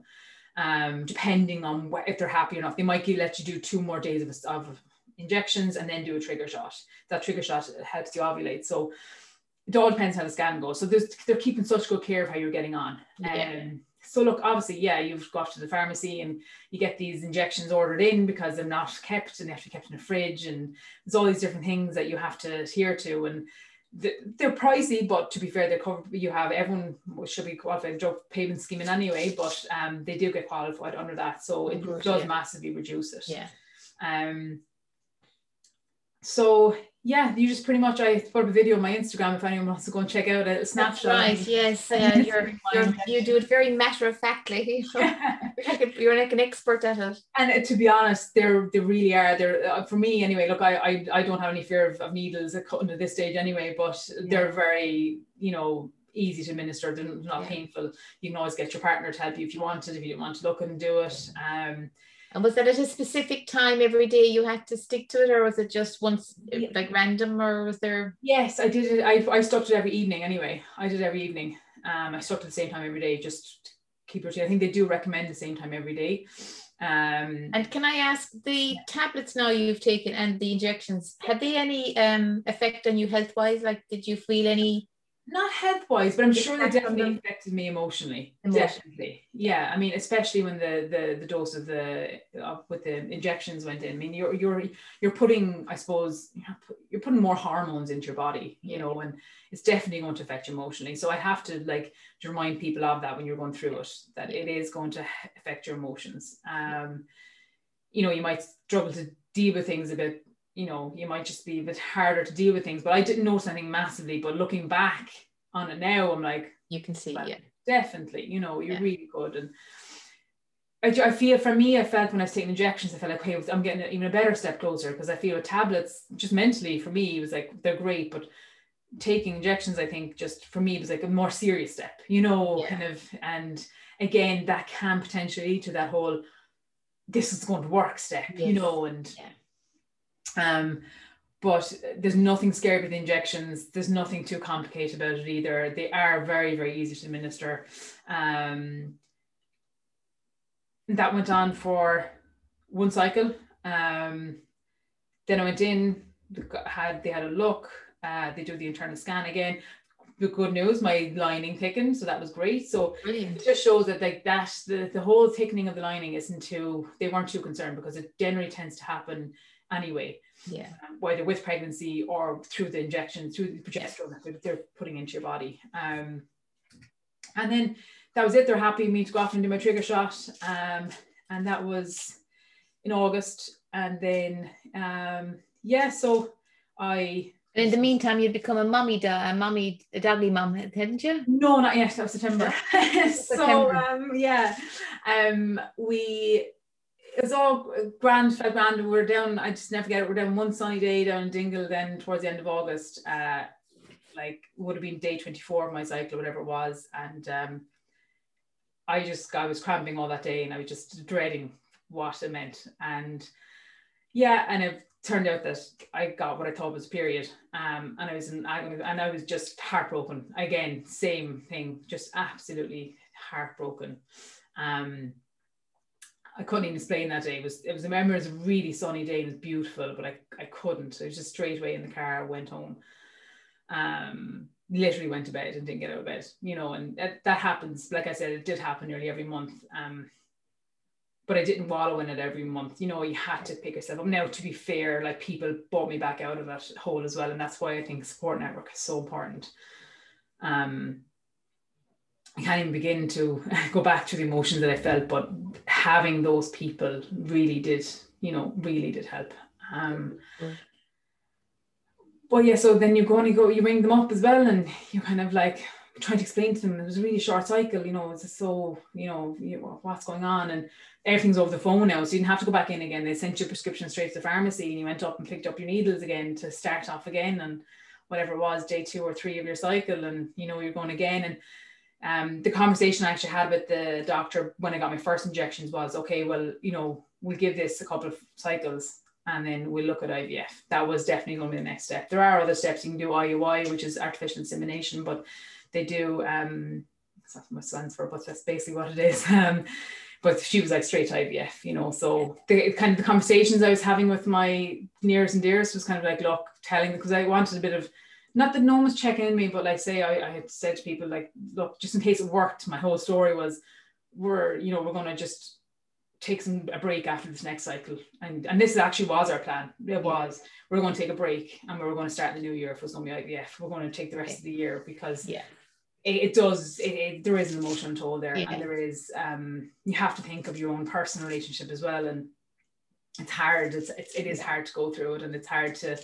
um, depending on what, if they're happy or not. They might let you do two more days of, of injections and then do a trigger shot. That trigger shot helps you ovulate. So it all depends how the scan goes. So they're keeping such good care of how you're getting on. Yeah. Um, so look, obviously, yeah, you've got to the pharmacy and you get these injections ordered in because they're not kept and they have to be kept in a fridge and there's all these different things that you have to adhere to. And they're pricey, but to be fair, they're covered. You have everyone should be qualified drug payment scheme in anyway, but um, they do get qualified under that, so it does yeah. massively reduce it. Yeah. Um. So yeah, you just pretty much I put up a video on my Instagram if anyone wants to go and check out a snapshot. Right. Yes, uh, you're, you're you do it very matter of factly. you're, like a, you're like an expert at it. And uh, to be honest, they're they really are. They're uh, for me anyway. Look, I, I I don't have any fear of, of needles at cutting at this stage anyway. But yeah. they're very you know easy to administer. They're not yeah. painful. You can always get your partner to help you if you wanted. If you didn't want to look and do it. Um and was that at a specific time every day you had to stick to it, or was it just once, yeah. like random, or was there? Yes, I did it. I, I stuck to it every evening anyway. I did every evening. Um, I stuck to the same time every day, just keep routine. I think they do recommend the same time every day. Um, and can I ask the tablets now you've taken and the injections, had they any um, effect on you health wise? Like, did you feel any not health wise, but I'm sure they definitely affected me emotionally. emotionally. Definitely, yeah. I mean, especially when the the the dose of the uh, with the injections went in. I mean, you're you're you're putting, I suppose, you're putting more hormones into your body, you know, and it's definitely going to affect you emotionally. So I have to like to remind people of that when you're going through it, that it is going to affect your emotions. Um, you know, you might struggle to deal with things a bit you know, you might just be a bit harder to deal with things. But I didn't notice anything massively. But looking back on it now, I'm like, you can see, well, yeah, definitely. You know, you're yeah. really good. And I, I feel for me, I felt when I was taking injections, I felt like, hey, I'm getting even a better step closer because I feel with tablets, just mentally for me, it was like they're great, but taking injections, I think just for me it was like a more serious step, you know, yeah. kind of. And again, that can potentially lead to that whole this is going to work step, yes. you know, and. Yeah um, but there's nothing scary with the injections. There's nothing too complicated about it either. They are very, very easy to administer. Um, that went on for one cycle. Um, then I went in, had they had a look. Uh, they do the internal scan again. The good news, my lining thickened, so that was great. So Brilliant. it just shows that like that the, the whole thickening of the lining isn't too they weren't too concerned because it generally tends to happen anyway. Yeah. Um, whether with pregnancy or through the injection, through the progesterone that they're putting into your body. Um, and then that was it. They're happy me to go off and do my trigger shot. Um, and that was in August. And then, um, yeah, so I And in the meantime, you'd become a mummy, da- a mummy, a doggy mum, hadn't you? No, not yet. That was September. so um, yeah, um, we it was all grand, felt grand. we are down. I just never forget it. We are down one sunny day down in Dingle. Then towards the end of August, uh, like would have been day twenty four of my cycle, whatever it was, and um, I just I was cramping all that day, and I was just dreading what it meant. And yeah, and it turned out that I got what I thought was period. Um, and I was in agony and I was just heartbroken. Again, same thing, just absolutely heartbroken. Um, I couldn't even explain that day. It was it was I remember it was a really sunny day, it was beautiful, but I, I couldn't. I was just straight away in the car, went home. Um literally went to bed and didn't get out of bed, you know, and that, that happens. Like I said, it did happen nearly every month. Um but I didn't wallow in it every month. You know, you had to pick yourself up. Now, to be fair, like people brought me back out of that hole as well. And that's why I think support network is so important. Um, I can't even begin to go back to the emotions that I felt, but having those people really did, you know, really did help. Um. But yeah, so then you go and you go, you ring them up as well, and you kind of like trying to explain to them it was a really short cycle, you know, it's so, you know, you, what's going on, and everything's over the phone now, so you didn't have to go back in again. They sent your prescription straight to the pharmacy, and you went up and picked up your needles again to start off again, and whatever it was, day two or three of your cycle, and you know, you're going again, and um, the conversation I actually had with the doctor when I got my first injections was, okay, well, you know, we'll give this a couple of cycles and then we'll look at IVF. That was definitely going to be the next step. There are other steps. You can do IUI, which is artificial insemination, but they do, um, not what stands for, but that's basically what it is. Um, but she was like straight IVF, you know. So the kind of the conversations I was having with my nearest and dearest was kind of like, look, telling because I wanted a bit of not that no one was checking in me, but like say I, I had said to people like, look, just in case it worked, my whole story was we're, you know, we're gonna just take some a break after this next cycle. And and this actually was our plan. It was we're going to take a break and we are going to start the new year if it was going to be IVF. We're going to take the rest of the year because yeah. It, it does it, it, there is an emotional toll there yeah. and there is um you have to think of your own personal relationship as well and it's hard it's, it's it is hard to go through it and it's hard to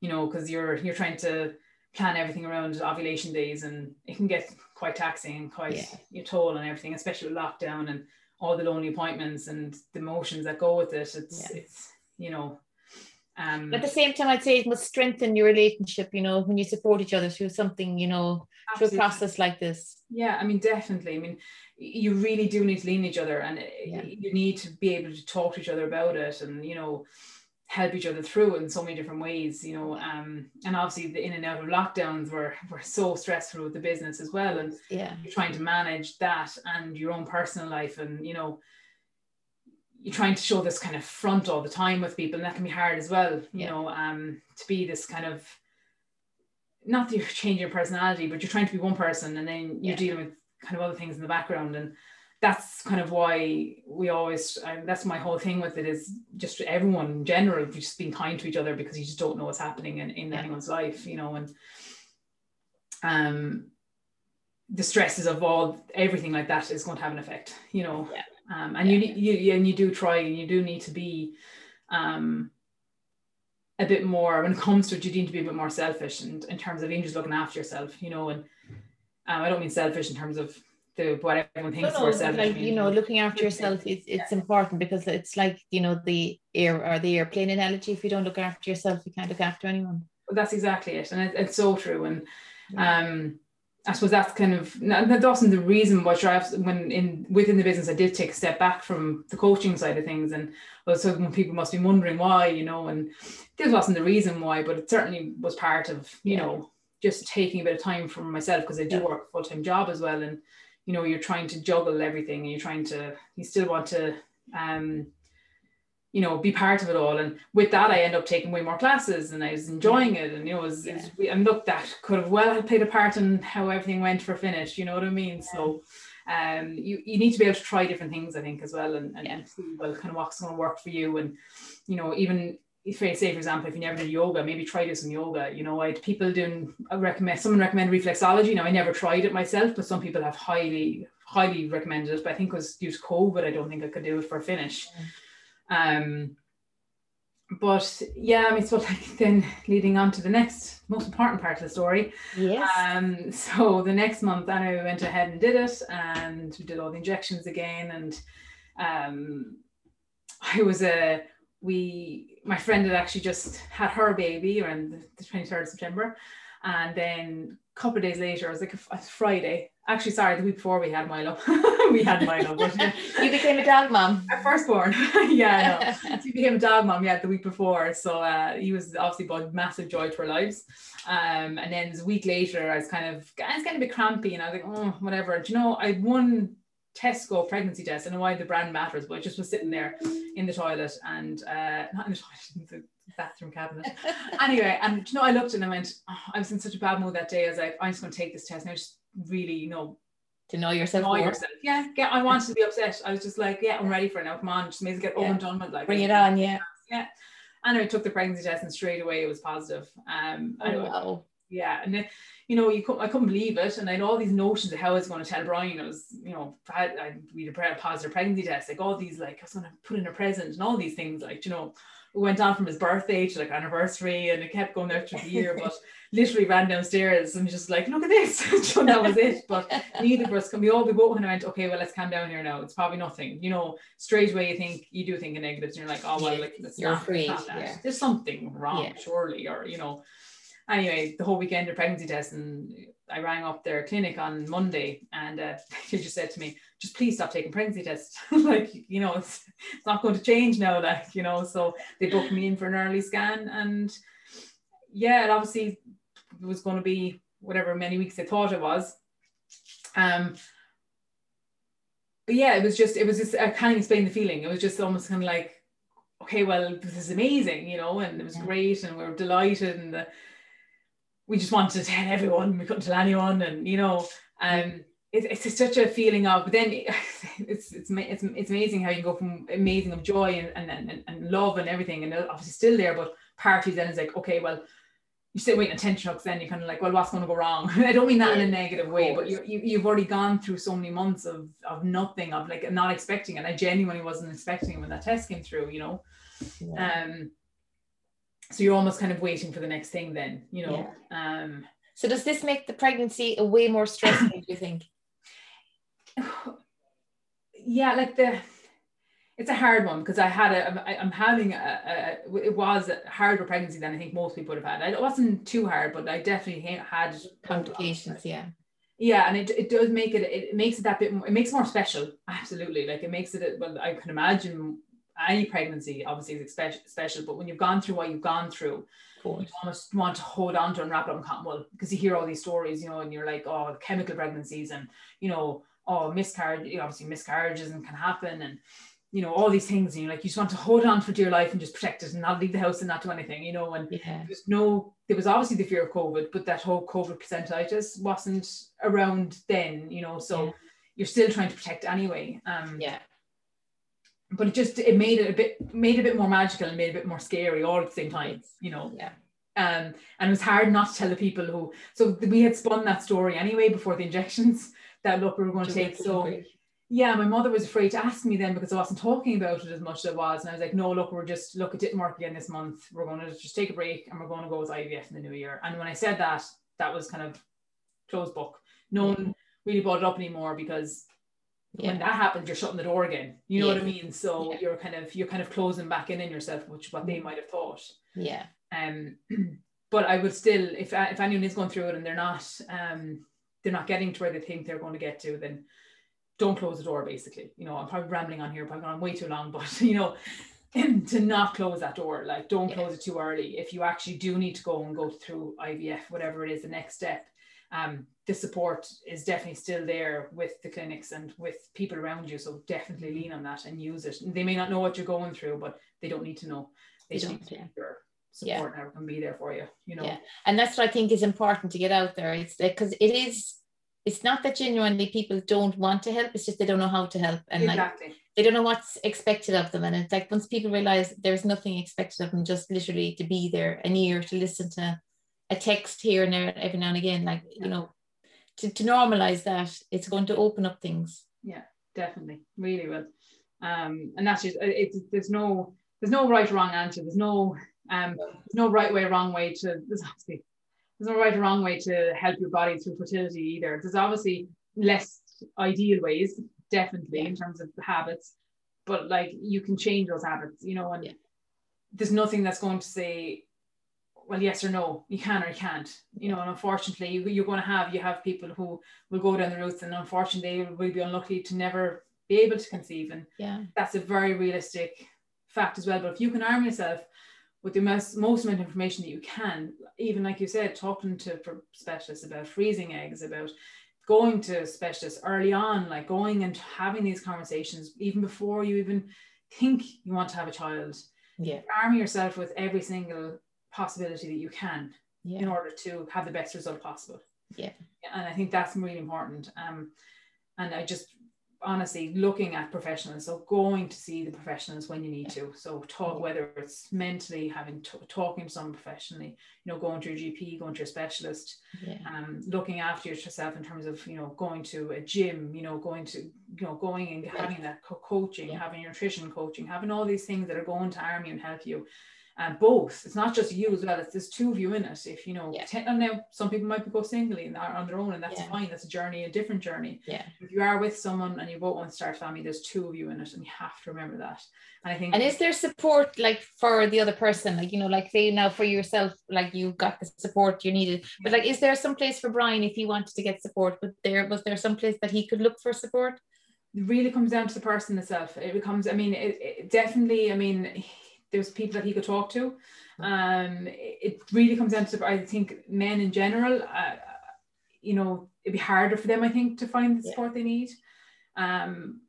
you know, because you're you're trying to plan everything around ovulation days and it can get quite taxing and quite yeah. your toll and everything, especially with lockdown and all the lonely appointments and the emotions that go with it. It's yeah. it's you know um, at the same time, I'd say it must strengthen your relationship, you know, when you support each other through something, you know, absolutely. through a process like this. Yeah, I mean, definitely. I mean, you really do need to lean each other and yeah. you need to be able to talk to each other about it and, you know, help each other through in so many different ways, you know. Um, and obviously the in and out of lockdowns were were so stressful with the business as well. And yeah, you're trying to manage that and your own personal life and you know you're trying to show this kind of front all the time with people, and that can be hard as well, you yeah. know, um, to be this kind of not that you're changing your personality, but you're trying to be one person and then you're yeah. dealing with kind of other things in the background and that's kind of why we always um, that's my whole thing with it is just everyone in general just being kind to each other because you just don't know what's happening in, in yeah. anyone's life you know and um the stresses of all everything like that is going to have an effect you know yeah. um and yeah. you you and you do try and you do need to be um a bit more when it comes to it you need to be a bit more selfish and in terms of even just looking after yourself you know and um, I don't mean selfish in terms of the what everyone thinks no, no, like you know looking after yourself is it's yeah. important because it's like you know the air or the airplane analogy if you don't look after yourself you can't look after anyone well, that's exactly it and it, it's so true and yeah. um I suppose that's kind of that wasn't the reason why drives when in within the business I did take a step back from the coaching side of things and well so when people must be wondering why you know and this wasn't the reason why but it certainly was part of you yeah. know just taking a bit of time for myself because I do work a full-time job as well and you know you're trying to juggle everything and you're trying to you still want to um you know be part of it all and with that i end up taking way more classes and i was enjoying it and you know it was, yeah. it was and look that could have well played a part in how everything went for finish you know what i mean yeah. so um you, you need to be able to try different things i think as well and, and, yeah. see well kind of what's going to work for you and you know even if I say, for example, if you never did yoga, maybe try do some yoga. You know, I people doing, I recommend, someone recommend reflexology. Now, I never tried it myself, but some people have highly, highly recommended it. But I think it was due to COVID, I don't think I could do it for a finish. Um, but yeah, I mean, so like then leading on to the next most important part of the story. Yes. Um, so the next month, Anna went ahead and did it, and we did all the injections again, and um, I was a we my friend had actually just had her baby around the 23rd of September, and then a couple of days later, it was like a, a Friday. Actually, sorry, the week before we had Milo. we had Milo. But, yeah. you became a dog mom. Our firstborn. yeah, no. he became a dog mom, yeah, the week before. So uh, he was obviously brought massive joy to our lives. Um, and then a week later, I was kind of, I was getting a bit crampy and I was like, oh, whatever. Do you know, I had one Tesco pregnancy test. I know why the brand matters, but I just was sitting there in the toilet and uh, not in the toilet, in the bathroom cabinet. anyway, and you know, I looked and I went, oh, I was in such a bad mood that day. I was like, I'm just going to take this test. And I just really, you know, to know yourself. Know yourself. Yeah, yeah. I wanted to be upset. I was just like, yeah, I'm ready for it now. Come on, just maybe get over and done with. Like, bring it on. Yeah. Yeah. And I took the pregnancy test and straight away it was positive. Um, oh, wow. Yeah, and then, you know, you couldn't, I couldn't believe it, and I had all these notions of how I was going to tell Brian. I was, you know, I, I we had a positive pregnancy test, like all these, like I was going to put in a present and all these things, like you know, we went on from his birthday to like anniversary, and it kept going out through the year, but literally ran downstairs and just like, look at this. so that was it. But neither of us can we all be both and I went, okay, well, let's calm down here now. It's probably nothing. You know, straight away you think you do think of negatives and you're like, oh well, like it's you're not, not that. Yeah. There's something wrong, Yeah. surely, or you know. Anyway, the whole weekend of pregnancy tests, and I rang up their clinic on Monday and uh, they just said to me, just please stop taking pregnancy tests. like, you know, it's, it's not going to change now, like, you know. So they booked me in for an early scan and yeah, it obviously it was going to be whatever many weeks they thought it was. Um, but yeah, it was just, it was just, I can't explain the feeling. It was just almost kind of like, okay, well, this is amazing, you know, and it was Yeah. great and we are delighted and the, we just wanted to tell everyone, we couldn't tell anyone and, you know, um, it, it's just such a feeling of, but then it's, it's, it's, it's amazing how you go from amazing of joy and, and, and, and love and everything and obviously still there, but part of you then is like, okay, well, you sit waiting attention hooks, then you're kind of like, well, what's going to go wrong? I don't mean that in a negative way, but you, you, you've already gone through so many months of, of nothing, of like not expecting it. I genuinely wasn't expecting it when that test came through, you know. Yeah. Um, so you're almost kind of waiting for the next thing, then, you know. Um, So does this make the pregnancy a way more stressful? do you think? yeah, like the it's a hard one because I had a I'm, I'm having a, a it was a harder pregnancy than I think most people would have had. It wasn't too hard, but I definitely had Complications, yeah. Yeah, and it, it does make it it makes it that bit more, it makes it more special. Absolutely, like it makes it well. I can imagine any pregnancy obviously is special, special, but when you've gone through what you've gone through, you almost want to hold on to and wrap it up in cotton wool because you hear all these stories, you know, and you're like, oh, chemical pregnancies and you know, oh, miscarriage, you know, obviously miscarriages and can happen and you know all these things, and you're like, you just want to hold on for dear life and just protect it and not leave the house and not do anything, you know, and Yeah. there's no there was obviously the fear of COVID, but that whole COVID placentitis wasn't around then, you know, so Yeah. you're still trying to protect anyway. Um Yeah. But it just it made it a bit made it a bit more magical and made it a bit more scary all at the same time, you know. Yeah. Um, and it was hard not to tell the people who so we had spun that story anyway before the injections that look we were going to take. So yeah, my mother was afraid to ask me then because I wasn't talking about it as much as I was. And I was like, no, look, we're just look, it didn't work again this month. We're going to just take a break and we're going to go with IVF in the new year. And when I said that, that was kind of closed book. No one really brought it up anymore because when that happens, you're shutting the door again. You know what I mean? So Yeah. you're kind of you're kind of closing back in in yourself, which what they might have thought. Yeah. Um, but I would still, if if anyone is going through it and they're not um they're not getting to where they think they're going to get to, then don't close the door. Basically, you know, I'm probably rambling on here, but I've gone on way too long. But you know, to not close that door, like don't Yeah. close it too early. If you actually do need to go and go through IVF, whatever it is, the next step, um, the support is definitely still there with the clinics and with people around you. So definitely lean on that and use it. They may not know what you're going through, but they don't need to know. They, They don't, need to yeah. your Yeah. support and can be there for you. You know. Yeah. And that's what I think is important to get out there. It's because it is, it's not that genuinely people don't want to help, it's just they don't know how to help. And like they don't know what's expected of them. And it's like once people realize there's nothing expected of them, just literally to be there, an ear to listen to a text here and there every now and again, like, Yeah. you know, to, to normalize that, it's going to open up things. Yeah definitely really will um and that's just it, it's there's no there's no right or wrong answer. There's no um, there's no right way, wrong way to there's obviously there's no right or wrong way to help your body through fertility either. There's obviously less ideal ways, definitely yeah. in terms of habits, but like you can change those habits, you know, and yeah. there's nothing that's going to say, well, yes or no, you can or you can't, you know, and unfortunately you, you're going to have, you have people who will go down the routes and unfortunately they will be unlucky to never be able to conceive. And yeah, that's a very realistic fact as well. But if you can arm yourself with the most, most amount of information that you can, even like you said, talking to specialists about freezing eggs, about going to specialists early on, like going and having these conversations even before you even think you want to have a child. Yeah. Arm yourself with every single possibility that you can yeah. in order to have the best result possible. Yeah. And I think that's really important. Um, and I just honestly looking at professionals so going to see the professionals when you need to so talk whether it's mentally having t- talking to someone professionally you know going to your gp going to your specialist yeah. um looking after yourself in terms of you know going to a gym you know going to you know going and having that co- coaching yeah. having nutrition coaching having all these things that are going to arm you and help you uh, both. It's not just you as well. It's there's two of you in it. If you know, yeah. ten, and now some people might be go singly and are on their own, and that's yeah. fine. That's a journey, a different journey. Yeah. If you are with someone and you both want to start family, there's two of you in it, and you have to remember that. And I think. And is there support like for the other person? Like you know, like say now for yourself, like you got the support you needed, yeah. but like, is there some place for Brian if he wanted to get support? But there was there some place that he could look for support? It really comes down to the person itself. It becomes. I mean, it, it definitely. I mean there's people that he could talk to. Um, it really comes down to I think men in general. Uh, you know, it'd be harder for them, I think, to find the support yeah. they need. Um,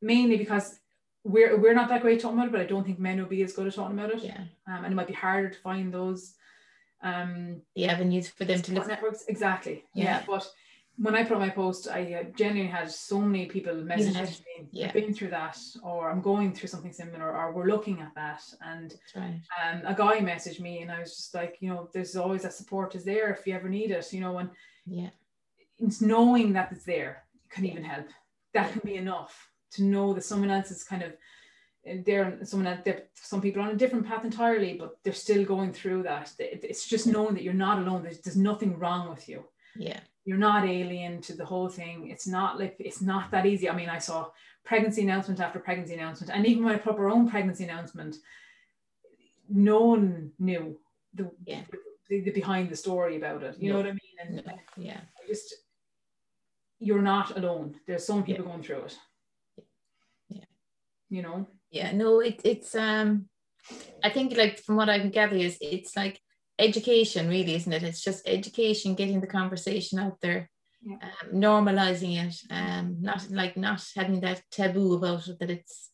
mainly because we're we're not that great talking about it, but I don't think men will be as good at talking about it. Yeah. Um, and it might be harder to find those um the avenues for them to look networks. Exactly. Yeah. yeah. But when I put my post, I uh, genuinely had so many people message me, yeah. I've been through that, or I'm going through something similar, or we're looking at that. And right. um, a guy messaged me, and I was just like, you know, there's always that support is there if you ever need it, you know, and yeah, it's knowing that it's there can even help. That can be enough to know that someone else is kind of uh, there. Someone else, some people on a different path entirely, but they're still going through that. It's just knowing that you're not alone. There's, there's nothing wrong with you. Yeah you're not alien to the whole thing. It's not like it's not that easy. I mean, I saw pregnancy announcement after pregnancy announcement, and even when I put our own pregnancy announcement, no one knew the, yeah. the, the behind the story about it. You no. know what I mean? And no. yeah, just you're not alone. There's some people yeah. going through it. Yeah, you know. Yeah, no, it, it's um, I think like from what I can gather is it's like education really isn't it? It's just education getting the conversation out there yeah. um, normalizing it um not like not having that taboo about it that it's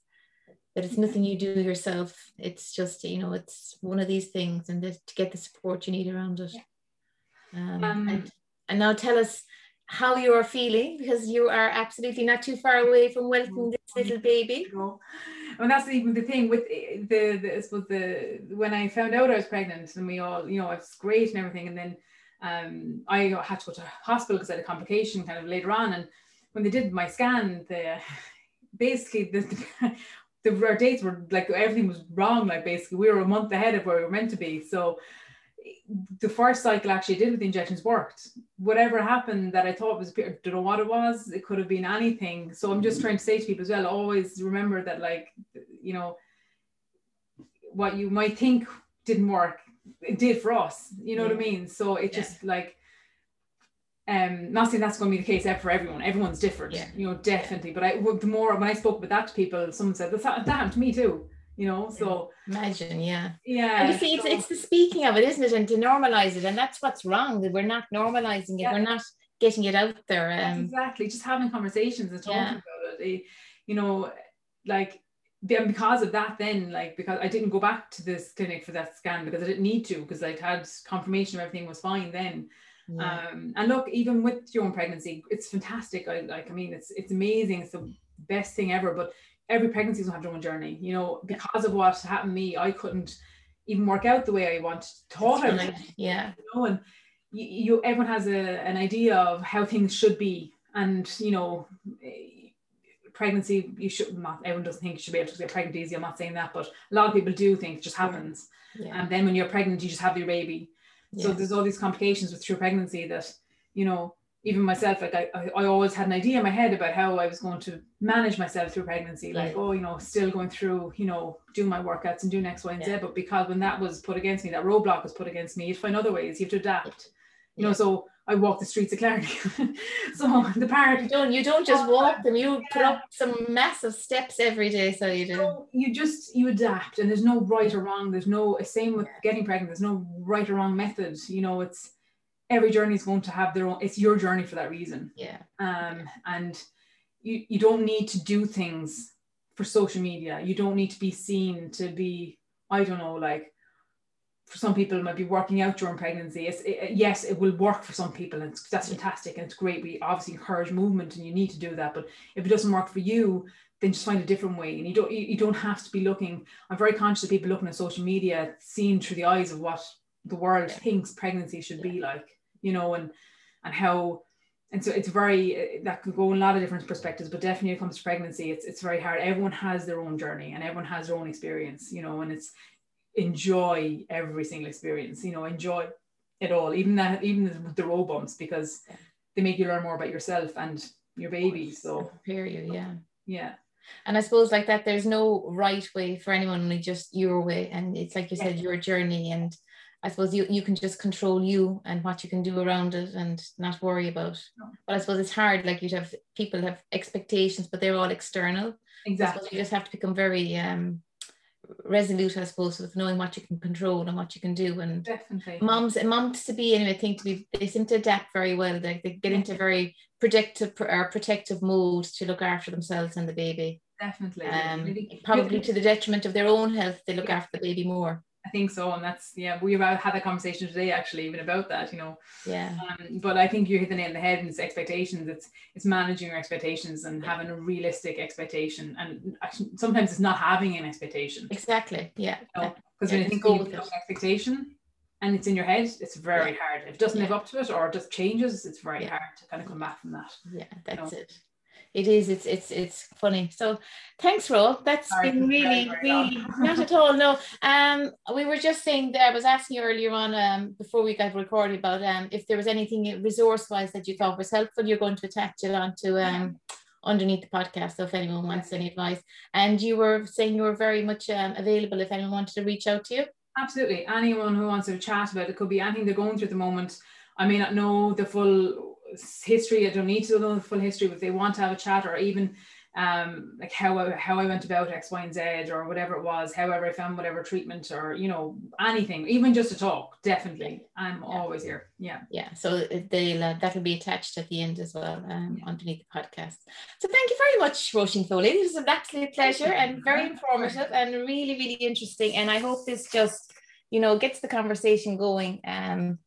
that it's nothing you do yourself. It's just you know it's one of these things and to get the support you need around it. Um, um, and, and now tell us how you are feeling because you are absolutely not too far away from welcoming this little baby. And that's even the thing with the, the I suppose the when I found out I was pregnant and we all, you know, it's great and everything. And then um, I had to go to hospital because I had a complication kind of later on. And when they did my scan, the basically the, the our dates were like everything was wrong. Like basically we were a month ahead of where we were meant to be. So the first cycle actually did with the injections worked. Whatever happened that I thought was, I don't know what it was. It could have been anything. So I'm just trying to say to people as well, always remember that like, you know, what you might think didn't work, it did for us. You know yeah. what I mean? So it yeah. just like, um, not saying that's going to be the case for everyone. Everyone's different, yeah. you know, definitely. But I, the more when I spoke about that to people, someone said that, that happened to me too you know so imagine yeah. Yeah and you see so, it's, it's the speaking of it isn't it? And to normalize it and that's what's wrong that we're not normalizing it. Yeah. we're not getting it out there um, exactly just having conversations and talking yeah. about it you know like and because of that then like because I didn't go back to this clinic for that scan because I didn't need to because I'd had confirmation of everything was fine then. Yeah. um and look even with your own pregnancy it's fantastic. I like I mean it's it's amazing. It's the best thing ever but every pregnancy is going to have their own journey. You know, because of what happened to me, I couldn't even work out the way I wanted, thought I would. Yeah. You know, and you, you everyone has a, an idea of how things should be, and you know, eh, pregnancy, you should not, everyone doesn't think you should be able to get pregnant easy. I'm not saying that, but a lot of people do think it just happens. Yeah. And then when you're pregnant, you just have your baby. Yeah. So there's all these complications with true pregnancy that, you know, even myself, like I, I always had an idea in my head about how I was going to manage myself through pregnancy. Like, oh, you know, still going through, you know, doing my workouts and doing X, Y, and Z. But because when that was put against me, that roadblock was put against me, you find other ways. You have to adapt. You know, so I walk the streets of Clarity. so the part you don't you don't just walk them, you put up some massive steps every day. So you do. So you just you adapt, and there's no right or wrong. There's no same with getting pregnant. There's no right or wrong method. You know, it's every journey is going to have their own. It's your journey for that reason. Yeah. Um, and you you don't need to do things for social media. You don't need to be seen to be I don't know like for some people it might be working out during pregnancy. It's, it, yes, it will work for some people, and that's fantastic, and it's great. We obviously encourage movement, and you need to do that. But if it doesn't work for you, then just find a different way. And you don't you, you don't have to be looking. I'm very conscious of people looking at social media, seeing through the eyes of what the world thinks pregnancy should be like, you know, and and how. And so it's very eh, that could go in a lot of different perspectives, but definitely when it comes to pregnancy, it's it's very hard. Everyone has their own journey and everyone has their own experience, you know, and it's enjoy every single experience you know enjoy it all even that even the road bumps because they make you learn more about yourself and your baby so. You yeah. yeah. And I suppose like that there's no right way for anyone only just your way and it's like you said your journey and I suppose you, you can just control you and what you can do around it and not worry about. No. But I suppose it's hard, like you'd have people have expectations, but they're all external. Exactly. you just have to become very um resolute, I suppose, with knowing what you can control and what you can do. And definitely moms and moms to be anyway, I think to be they seem to adapt very well. They, they get into very predictive or protective mode to look after themselves and the baby. Definitely. Um, probably to the detriment of their own health, they look yeah. after the baby more. I think so, and that's yeah. We have had a conversation today actually even about that, you know. Yeah. Um, but I think you hit the nail on the head. And it's expectations. It's it's managing your expectations and yeah. having a realistic expectation, and actually, sometimes it's not having an expectation. Exactly. Yeah. Because you know? yeah, when I think you have an expectation, and it's in your head, it's very yeah. hard. If it doesn't live up to it or it just changes, it's very hard to kind of come back from that. Yeah, that's you know? it it is it's it's it's funny. So thanks Ro that's Sorry, been really really not at all no. Um we were just saying that I was asking you earlier on um before we got recorded about um if there was anything resource wise that you thought was helpful you're going to attach it onto um underneath the podcast so if anyone wants any advice. And you were saying you were very much um, available if anyone wanted to reach out to you. Absolutely. Anyone who wants to chat about it could be anything they're going through at the moment. I may not know the full history. I don't need to know the full history, but if they want to have a chat or even um, like how I, how I went about X, Y, and Z or whatever it was, however I found whatever treatment or you know anything, even just to talk, definitely, I'm yeah. always here. Yeah, yeah. So they'll uh, that'll be attached at the end as well um, underneath the podcast. So thank you very much, Roisin Foley. This was an absolute pleasure and very informative and really really interesting. And I hope this just you know gets the conversation going. Um,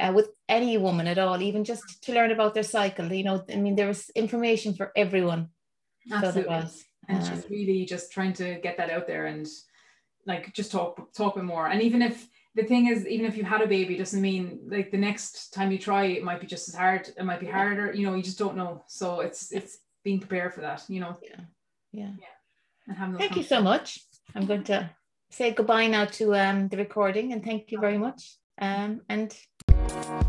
uh, with any woman at all, even just to learn about their cycle. You know, I mean, there was information for everyone. Absolutely. So was. And um, just really just trying to get that out there and like just talk talk more. And even if the thing is, even if you had a baby, doesn't mean like the next time you try, it might be just as hard. It might be harder. You know, you just don't know. So it's it's being prepared for that. You know. Yeah. Yeah. yeah. And having thank you so much. I'm going to say goodbye now to um, the recording and thank you very much. Um, and Thank